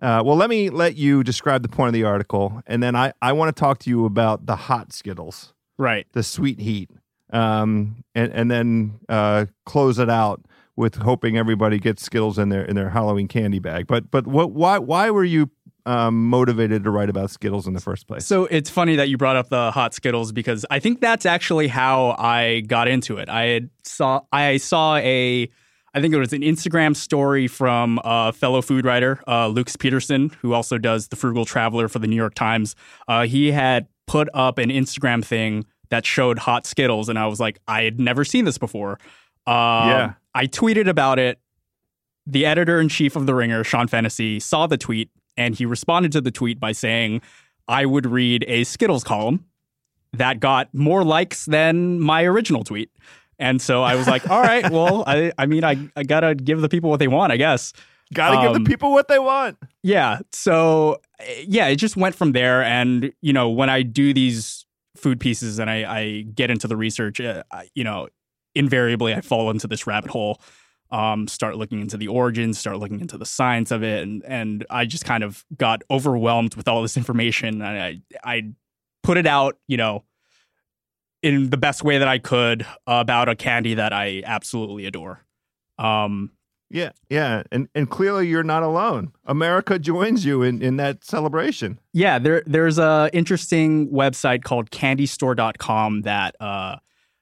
Uh, well, let me let you describe the point of the article, and then I, I want to talk to you about the hot Skittles, Right. the sweet heat, um, and and then uh, close it out with hoping everybody gets Skittles in their in their Halloween candy bag. But but what why why were you um, motivated to write about Skittles in the first place? So it's funny that you brought up the hot Skittles because I think that's actually how I got into it. I had saw I saw a I think it was an Instagram story from a fellow food writer, uh, Luke Peterson, who also does the Frugal Traveler for the New York Times. Uh, he had put up an Instagram thing that showed hot Skittles, and I was like, I had never seen this before. Um, Yeah. I tweeted about it. The editor in chief of The Ringer, Sean Fennessey, saw the tweet and he responded to the tweet by saying, I would read a Skittles column that got more likes than my original tweet. And so I was like, all right, well, I, I mean, I, I got to give the people what they want, I guess. Got to give um, the people what they want. Yeah. So, eh, yeah, it just went from there. And, you know, when I do these food pieces and I, I get into the research, uh, I- you know, invariably I fall into this rabbit hole. Um, start looking into the origins, start looking into the science of it, and and I just kind of got overwhelmed with all this information. And I I put it out, you know, in the best way that I could about a candy that I absolutely adore. Um, Yeah, yeah, and and clearly you're not alone. America joins you in in that celebration. Yeah, there there's a interesting website called candystore.com that uh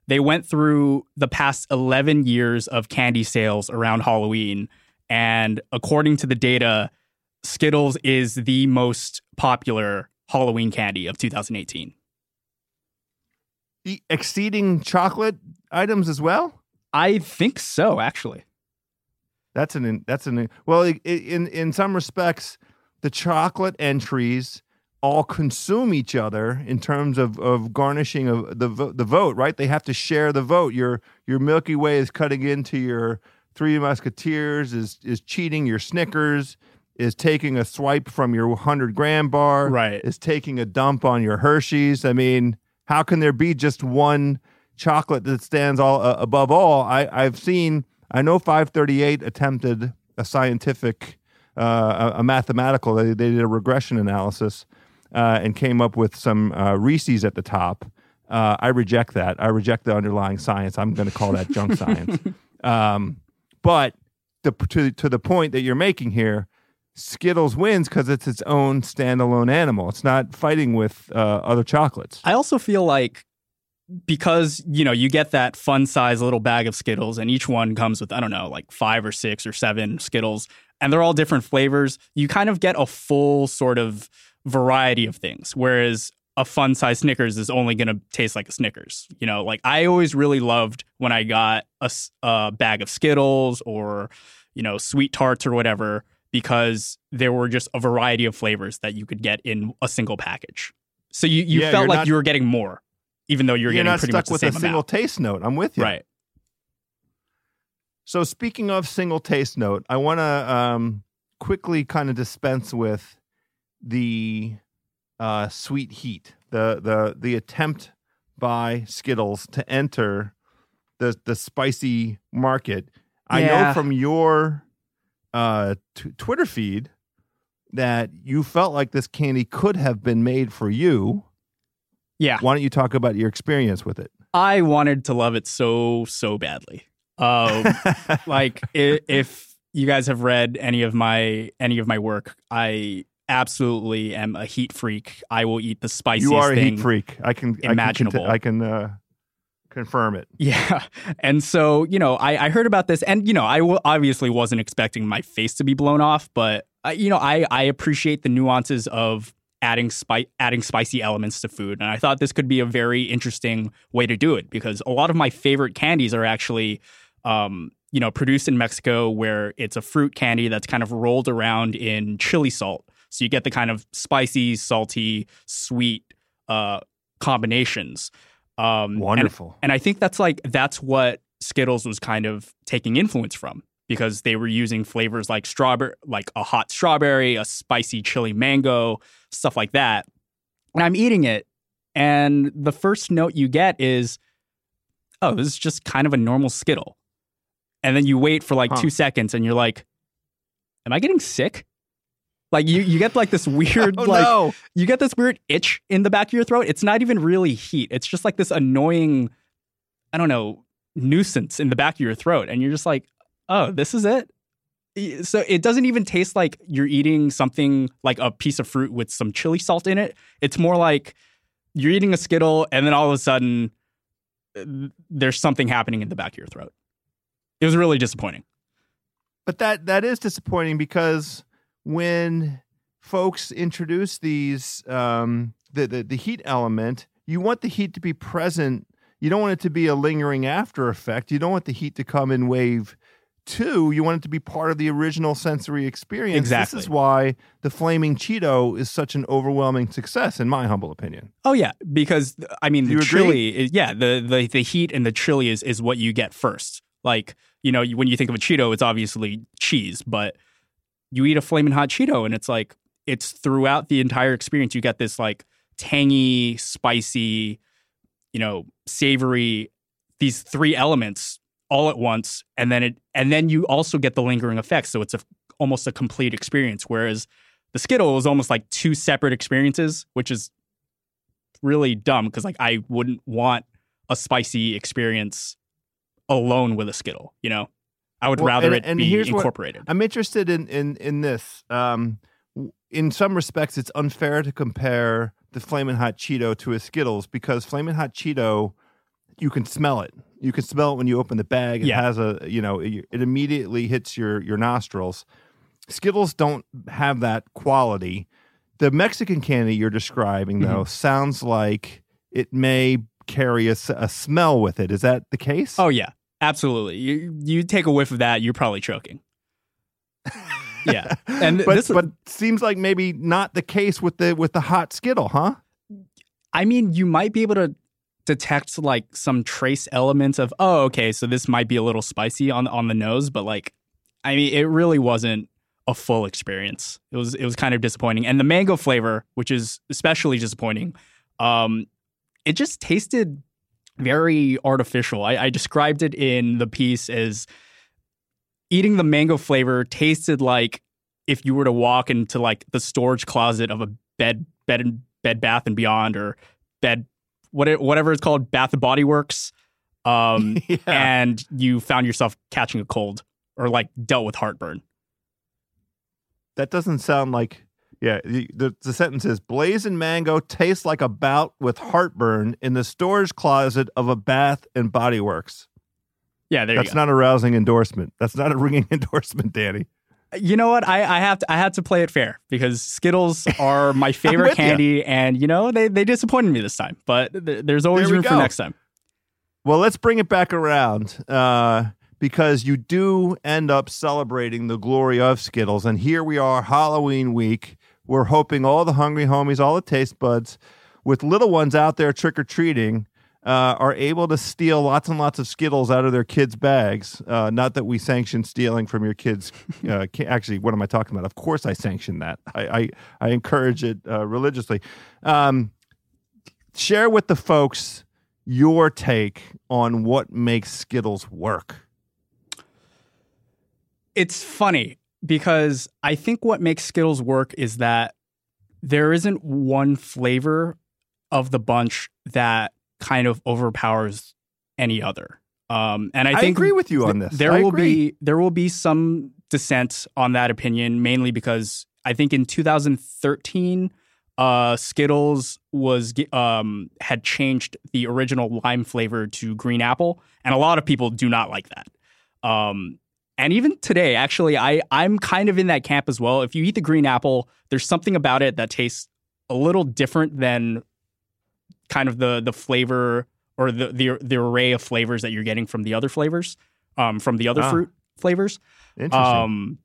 they went through the past 11 years of candy sales around Halloween and according to the data Skittles is the most popular Halloween candy of 2018. Exceeding chocolate items as well. I think so actually. That's an that's an well in in some respects the chocolate entries all consume each other in terms of, of garnishing of the the vote right they have to share the vote your your Milky Way is cutting into your Three Musketeers is is cheating your Snickers is taking a swipe from your 100 Grand bar Right. is taking a dump on your Hershey's I mean how can there be just one chocolate that stands all uh, above all I I've seen I know 538 attempted a scientific, uh, a, a mathematical. They, they did a regression analysis uh, and came up with some uh, Reese's at the top. Uh, I reject that. I reject the underlying science. I'm going to call that junk science. Um, but the, to to the point that you're making here, Skittles wins because it's its own standalone animal. It's not fighting with uh, other chocolates. I also feel like because you know you get that fun size little bag of Skittles, and each one comes with I don't know like five or six or seven Skittles, and they're all different flavors. You kind of get a full sort of variety of things, whereas a fun size Snickers is only going to taste like a Snickers. You know, like I always really loved when I got a, a bag of Skittles or you know sweet tarts or whatever because there were just a variety of flavors that you could get in a single package. So you, you Yeah, felt like not- you were getting more, even though you're, You're getting not pretty stuck much the with same a single taste note. I'm with you. Right. So speaking of single taste note, I want to um, quickly kind of dispense with the uh, sweet heat, the the the attempt by Skittles to enter the the spicy market. I know from your uh, t- Twitter feed that you felt like this candy could have been made for you. Yeah. Why don't you talk about your experience with it? I wanted to love it so, so badly. Um, like i- if you guys have read any of my any of my work, I absolutely am a heat freak. I will eat the spiciest you are a thing. heat freak. I can imaginable. I can, I can uh, confirm it. Yeah. And so, you know, I, I heard about this and, you know, I w- obviously wasn't expecting my face to be blown off, but, uh, you know, I, I appreciate the nuances of adding spi- adding spicy elements to food. And I thought this could be a very interesting way to do it because a lot of my favorite candies are actually, um, you know, produced in Mexico where it's a fruit candy that's kind of rolled around in chili salt. So you get the kind of spicy, salty, sweet uh, combinations. Um, and- Wonderful. and I think that's like that's what Skittles was kind of taking influence from because they were using flavors like strawberry, like a hot strawberry, a spicy chili mango, stuff like that. And I'm eating it, and the first note you get is, "Oh, this is just kind of a normal Skittle." And then you wait for like Huh. two seconds, and you're like, "Am I getting sick?" Like you, you get like this weird Oh, like no. you get this weird itch in the back of your throat. It's not even really heat. It's just like this annoying, I don't know, nuisance in the back of your throat. And you're just like, oh, this is it. So it doesn't even taste like you're eating something like a piece of fruit with some chili salt in it. It's more like you're eating a Skittle and then all of a sudden uh, there's something happening in the back of your throat. It was really disappointing. But that that is disappointing because when folks introduce these um, the, the the heat element, you want the heat to be present. You don't want it to be a lingering after effect. You don't want the heat to come in wave two. You want it to be part of the original sensory experience. Exactly. This is why the flaming Cheeto is such an overwhelming success, in my humble opinion. Oh yeah, because I mean Do the chili, is, yeah, the, the the heat and the chili is is what you get first. Like you know, when you think of a Cheeto, it's obviously cheese, but you eat a flaming hot Cheeto, and it's like it's throughout the entire experience. You get this like tangy, spicy, you know, savory, these three elements all at once, and then it and then you also get the lingering effects. So it's a almost a complete experience. Whereas the Skittle is almost like two separate experiences, which is really dumb because like I wouldn't want a spicy experience alone with a Skittle. You know, I would Well, rather and- it and be incorporated. I'm interested in in in this. Um, in some respects, it's unfair to compare the Flamin' Hot Cheeto to a Skittles because Flamin' Hot Cheeto, you can smell it. You can smell it when you open the bag. It Yeah. has a you know it, it immediately hits your your nostrils. Skittles don't have that quality. The Mexican candy you're describing though sounds like it may carry a, a smell with it. Is that the case? oh yeah, absolutely. You you take a whiff of that, you're probably choking. yeah, and but this but seems like maybe not the case with the with the hot Skittle, huh? I mean, you might be able to detect like some trace elements of oh, okay, so this might be a little spicy on on the nose, but like, I mean, it really wasn't a full experience. It was it was kind of disappointing, and the mango flavor, which is especially disappointing, um, it just tasted very artificial. I, I described it in the piece as eating the mango flavor tasted like if you were to walk into like the storage closet of a bed bed and bed bath and beyond or bed what it, whatever it's called bath and body works um Yeah. and you found yourself catching a cold or like dealt with heartburn That doesn't sound like. Yeah, the, the, the sentence is blazing mango tastes like a bout with heartburn in the storage closet of a Bath and Body Works. yeah there That's you go not a rousing endorsement. That's not a ringing endorsement, Danny. you know what I, I have to i had to play it fair because skittles are my favorite candy and you know they they disappointed me this time but th- there's always There room for next time Well, let's bring it back around uh, because you do end up celebrating the glory of Skittles. And here we are, Halloween week. We're hoping all the hungry homies, all the taste buds, with little ones out there trick or treating, uh, are able to steal lots and lots of Skittles out of their kids' bags. Uh, not that we sanction stealing from your kids. Uh, actually, what am I talking about? Of course, I sanction that. I I, I encourage it uh, religiously. Um, share with the folks your take on what makes Skittles work. it's funny because I think what makes Skittles work is that there isn't one flavor of the bunch that kind of overpowers any other. Um, and I I think agree with you on this. There I will agree. be there will be some dissent on that opinion, mainly because I think in 2013, uh, Skittles was um, had changed the original lime flavor to green apple, and a lot of people do not like that. Um, and even today, actually, I I'm kind of in that camp as well. If you eat the green apple, there's something about it that tastes a little different than kind of the the flavor or the the, the array of flavors that you're getting from the other flavors, um, from the other Ah. fruit flavors. Interesting. Um,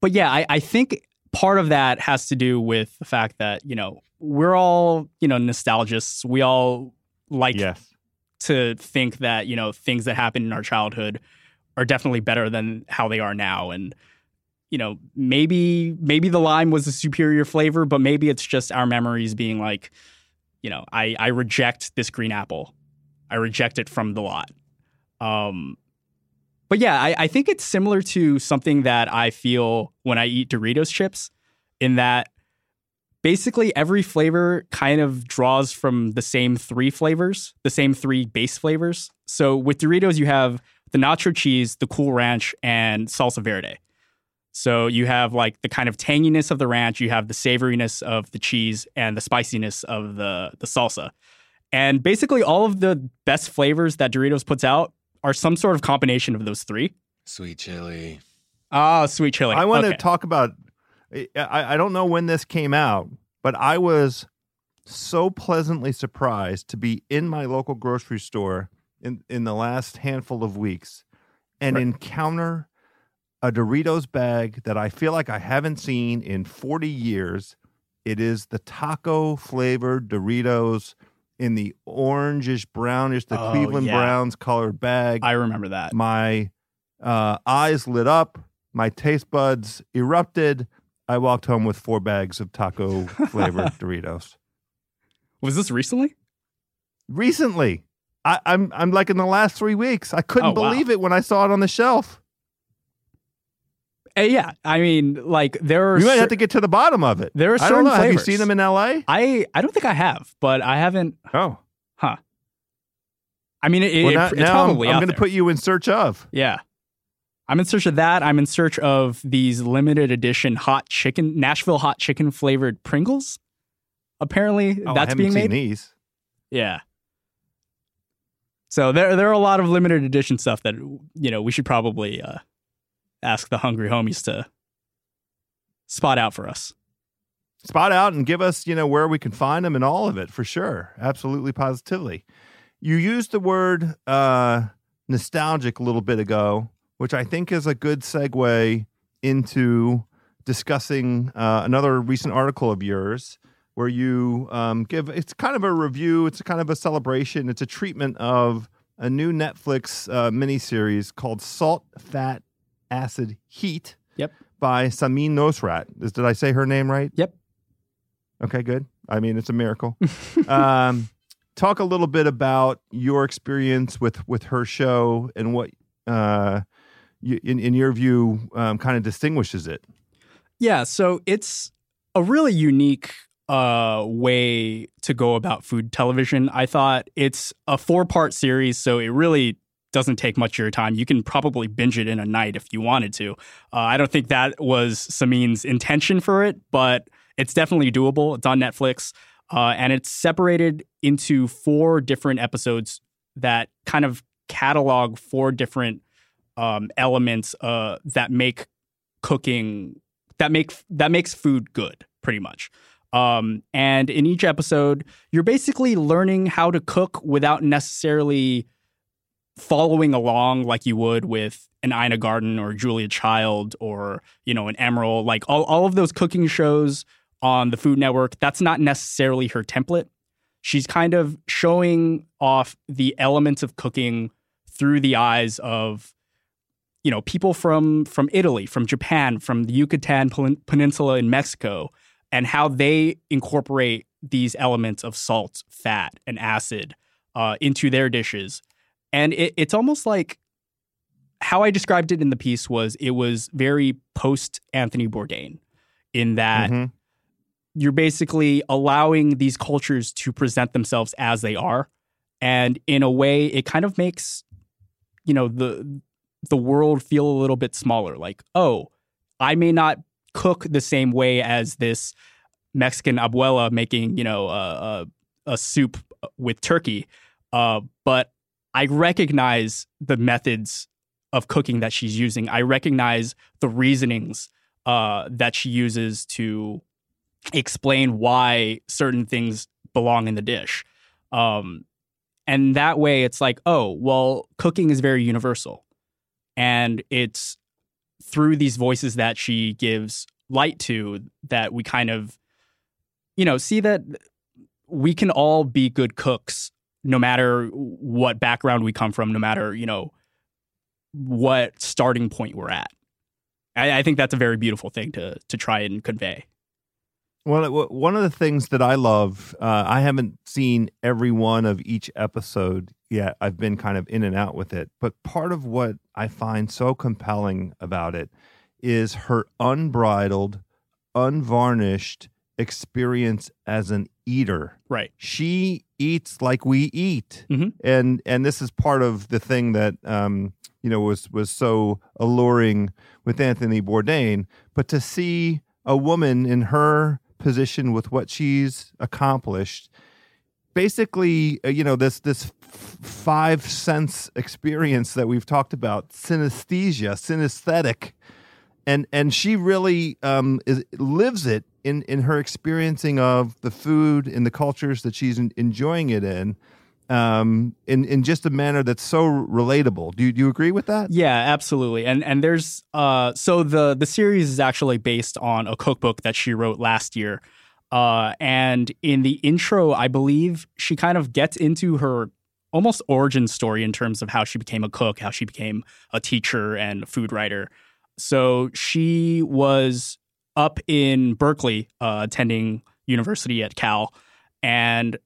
but yeah, I, I think part of that has to do with the fact that you know we're all you know nostalgists. We all like yes. to think that you know things that happened in our childhood are definitely better than how they are now, and you know maybe maybe the lime was a superior flavor, but maybe it's just our memories being like, you know, I I reject this green apple, I reject it from the lot. Um, but yeah, I, I think it's similar to something that I feel when I eat Doritos chips. in that basically every flavor kind of draws from the same three flavors, the same three base flavors. So with Doritos, you have the nacho cheese, the cool ranch, and salsa verde. So you have like the kind of tanginess of the ranch, you have the savoriness of the cheese, and the spiciness of the the salsa. And basically, all of the best flavors that Doritos puts out are some sort of combination of those three. Sweet chili. Ah, sweet chili. I want Okay. to talk about. I, I don't know when this came out, but I was so pleasantly surprised to be in my local grocery store in in the last handful of weeks and Right. encounter a Doritos bag that I feel like I haven't seen in 40 years. It is the taco flavored Doritos in the orangish brownish, the Oh, Cleveland yeah. Browns colored bag I remember that. my uh, eyes lit up, my taste buds erupted. I walked home with four bags of taco flavored Doritos. Was this recently? Recently, I, I'm I'm like in the last three weeks. I couldn't Oh, wow. believe it when I saw it on the shelf. Uh, yeah, I mean, like there are. You might cer- have to get to the bottom of it. There are I don't certain know. Have you seen them in L.A.? I I don't think I have, but I haven't. Oh, huh. I mean, it, well, it- it's now I'm, probably I'm going to put you in search of. Yeah. I'm in search of that. I'm in search of these limited edition hot chicken, Nashville hot chicken flavored Pringles. Apparently, Oh, that's being made. these. Yeah. So there, there are a lot of limited edition stuff that you know we should probably uh, ask the hungry homies to spot out for us. spot out and give us, you know, where we can find them and all of it for sure. Absolutely, positively. You used the word uh, nostalgic a little bit ago, which I think is a good segue into discussing uh, another recent article of yours where you um, give it's kind of a review, it's kind of a celebration, it's a treatment of a new Netflix uh, miniseries called Salt, Fat, Acid, Heat. Yep. By Samin Nosrat. Is- Did I say her name right? Yep. Okay, good. I mean, it's a miracle. um, talk a little bit about your experience with with her show and what, uh, you, in in your view, um, kind of distinguishes it. Yeah, so it's a really unique uh, way to go about food television. I thought it's a four part series, so it really doesn't take much of your time. You can probably binge it in a night if you wanted to. Uh, I don't think that was Samin's intention for it, but it's definitely doable. It's on Netflix, uh, and it's separated into four different episodes that kind of catalog four different um, elements uh, that make cooking that make that makes food good pretty much um, and in each episode you're basically learning how to cook without necessarily following along like you would with an Ina Garten or Julia Child or you know an Emeril. Like all, all of those cooking shows on the Food Network that's not necessarily her template. She's kind of showing off the elements of cooking through the eyes of you know people from from Italy, from Japan, from the Yucatan Peninsula in Mexico, and how they incorporate these elements of salt, fat, and acid uh, into their dishes. And it, it's almost like how I described it in the piece was it was very post Anthony Bourdain, in that Mhm. you're basically allowing these cultures to present themselves as they are and in a way it kind of makes you know the the world feel a little bit smaller like oh i may not cook the same way as this mexican abuela making you know a, a, a soup with turkey uh, but i recognize the methods of cooking that she's using i recognize the reasonings uh, that she uses to explain why certain things belong in the dish. Um, and that way it's like, oh, well, cooking is very universal. And it's through these voices that she gives light to that we kind of, you know, see that we can all be good cooks no matter what background we come from, no matter, you know, what starting point we're at. I, I think that's a very beautiful thing to to try and convey. Well, one of the things that I love, uh, I haven't seen every one of each episode yet. I've been kind of in and out with it. But part of what I find so compelling about it is her unbridled, unvarnished experience as an eater. Right. She eats like we eat, Mhm. and and this is part of the thing that um, you know was was so alluring with Anthony Bourdain. But to see a woman in her position with what she's accomplished, basically, uh, you know this this five sense experience that we've talked about, synesthesia, synesthetic and and she really um, is lives it in in her experiencing of the food and the cultures that she's enjoying it in, um, in in just a manner that's so relatable. Do you, do you agree with that? Yeah, absolutely. And and there's uh so the the series is actually based on a cookbook that she wrote last year. Uh and in the intro, I believe she kind of gets into her almost origin story in terms of how she became a cook, how she became a teacher and a food writer. So she was up in Berkeley uh, attending university at Cal and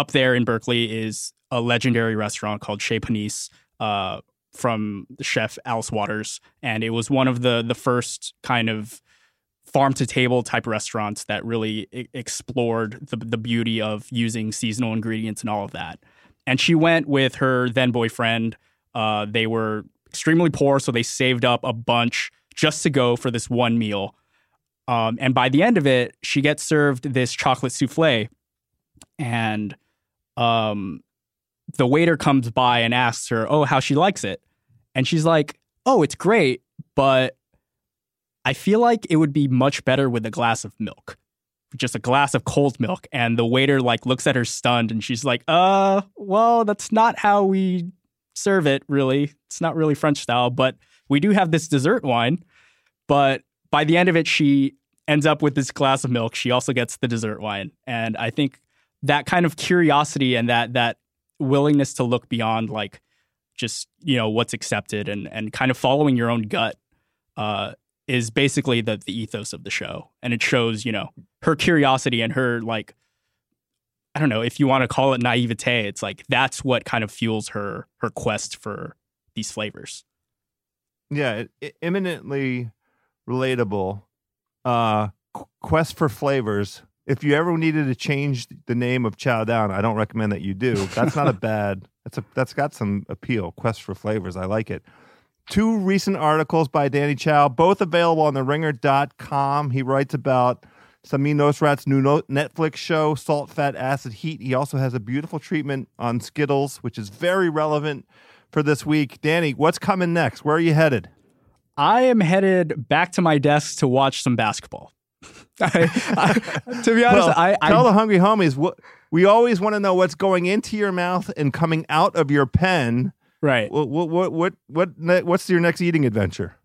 up there in Berkeley is a legendary restaurant called Chez Panisse, uh, from chef Alice Waters, and it was one of the the first kind of farm to table type restaurants that really e- explored the the beauty of using seasonal ingredients and all of that. And she went with her then boyfriend. Uh, they were extremely poor, so they saved up a bunch just to go for this one meal. Um, and by the end of it, she gets served this chocolate souffle, and um, the waiter comes by and asks her, "Oh, how she likes it," and she's like, "Oh, it's great, but I feel like it would be much better with a glass of milk, just a glass of cold milk." And the waiter like looks at her stunned, and she's like, "Uh, well, that's not how we serve it. Really, it's not really French style, but we do have this dessert wine." But by the end of it, she ends up with this glass of milk. She also gets the dessert wine, and I think that kind of curiosity and that that willingness to look beyond like just you know what's accepted and and kind of following your own gut uh, is basically the the ethos of the show, and it shows you know her curiosity and her like I don't know if you want to call it naivete. It's like that's what kind of fuels her her quest for these flavors. Yeah, it, it, eminently relatable. Uh, Qu- Quest for Flavors. If you ever needed to change the name of Chow Down, I don't recommend that you do. That's not a bad. That's a that's got some appeal. Quest for Flavors. I like it. Two recent articles by Danny Chau, both available on the ringer.com. He writes about Samin Nosrat's new Netflix show, Salt, Fat, Acid, Heat. He also has a beautiful treatment on Skittles, which is very relevant for this week. Danny, what's coming next? Where are you headed? I am headed back to my desk to watch some basketball. I, I, to be honest, Well, I, tell the hungry homies what we always want to know what's going into your mouth and coming out of your pen. right. What what what what, what what's your next eating adventure?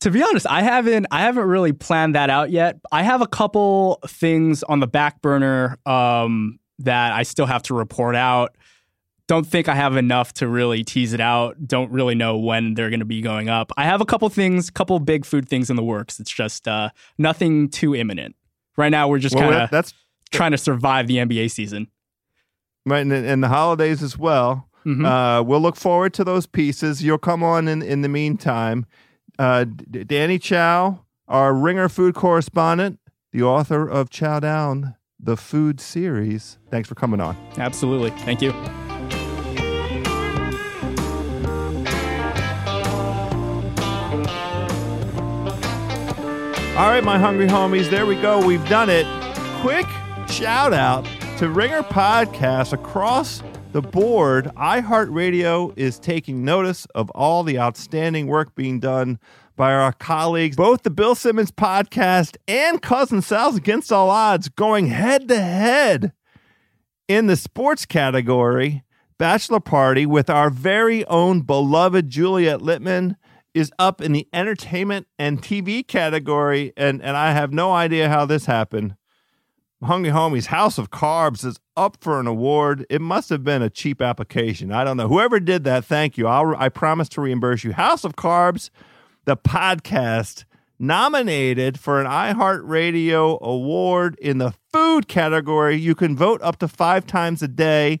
To be honest, I haven't I haven't really planned that out yet. I have a couple things on the back burner um, that I still have to report out. Don't think I have enough to really tease it out. Don't really know when they're going to be going up. I have a couple things, couple big food things in the works. It's just uh, nothing too imminent. Right now, we're just Well, kind of that's trying to survive the NBA season. right, and, and the holidays as well. Mhm. Uh, we'll look forward to those pieces. You'll come on in in the meantime. Uh, D- Danny Chau, our Ringer food correspondent, the author of Chow Down, the food series. Thanks for coming on. Absolutely. Thank you. All right, my hungry homies, there we go. We've done it. Quick shout out to Ringer Podcasts across the board. iHeartRadio is taking notice of all the outstanding work being done by our colleagues, both the Bill Simmons podcast and Cousin Sal's Against All Odds, going head to head in the sports category. Bachelor Party with our very own beloved Juliet Littman is up in the entertainment and TV category, and, and I have no idea how this happened. Hungry Homies House of Carbs is up for an award. It must have been a cheap application. I don't know. Whoever did that, thank you. I'll, I promise to reimburse you. House of Carbs, the podcast, nominated for an iHeartRadio award in the food category. You can vote up to five times a day.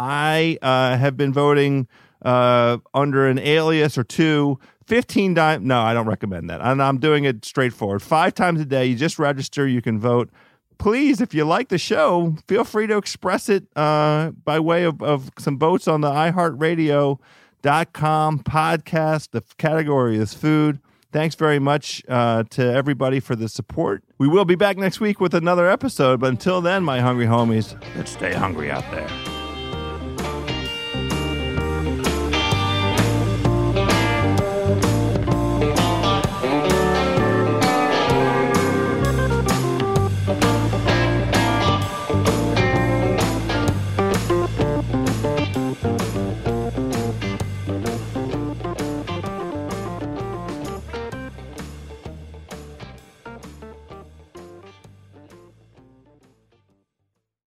I uh, have been voting uh, under an alias or two 15 times. No, I don't recommend that. And I'm doing it straightforward. Five times a day. You just register. You can vote. Please, if you like the show, feel free to express it uh, by way of, of some votes on the iHeartRadio.com podcast. The category is food. Thanks very much uh, to everybody for the support. We will be back next week with another episode. But until then, my hungry homies, let's stay hungry out there.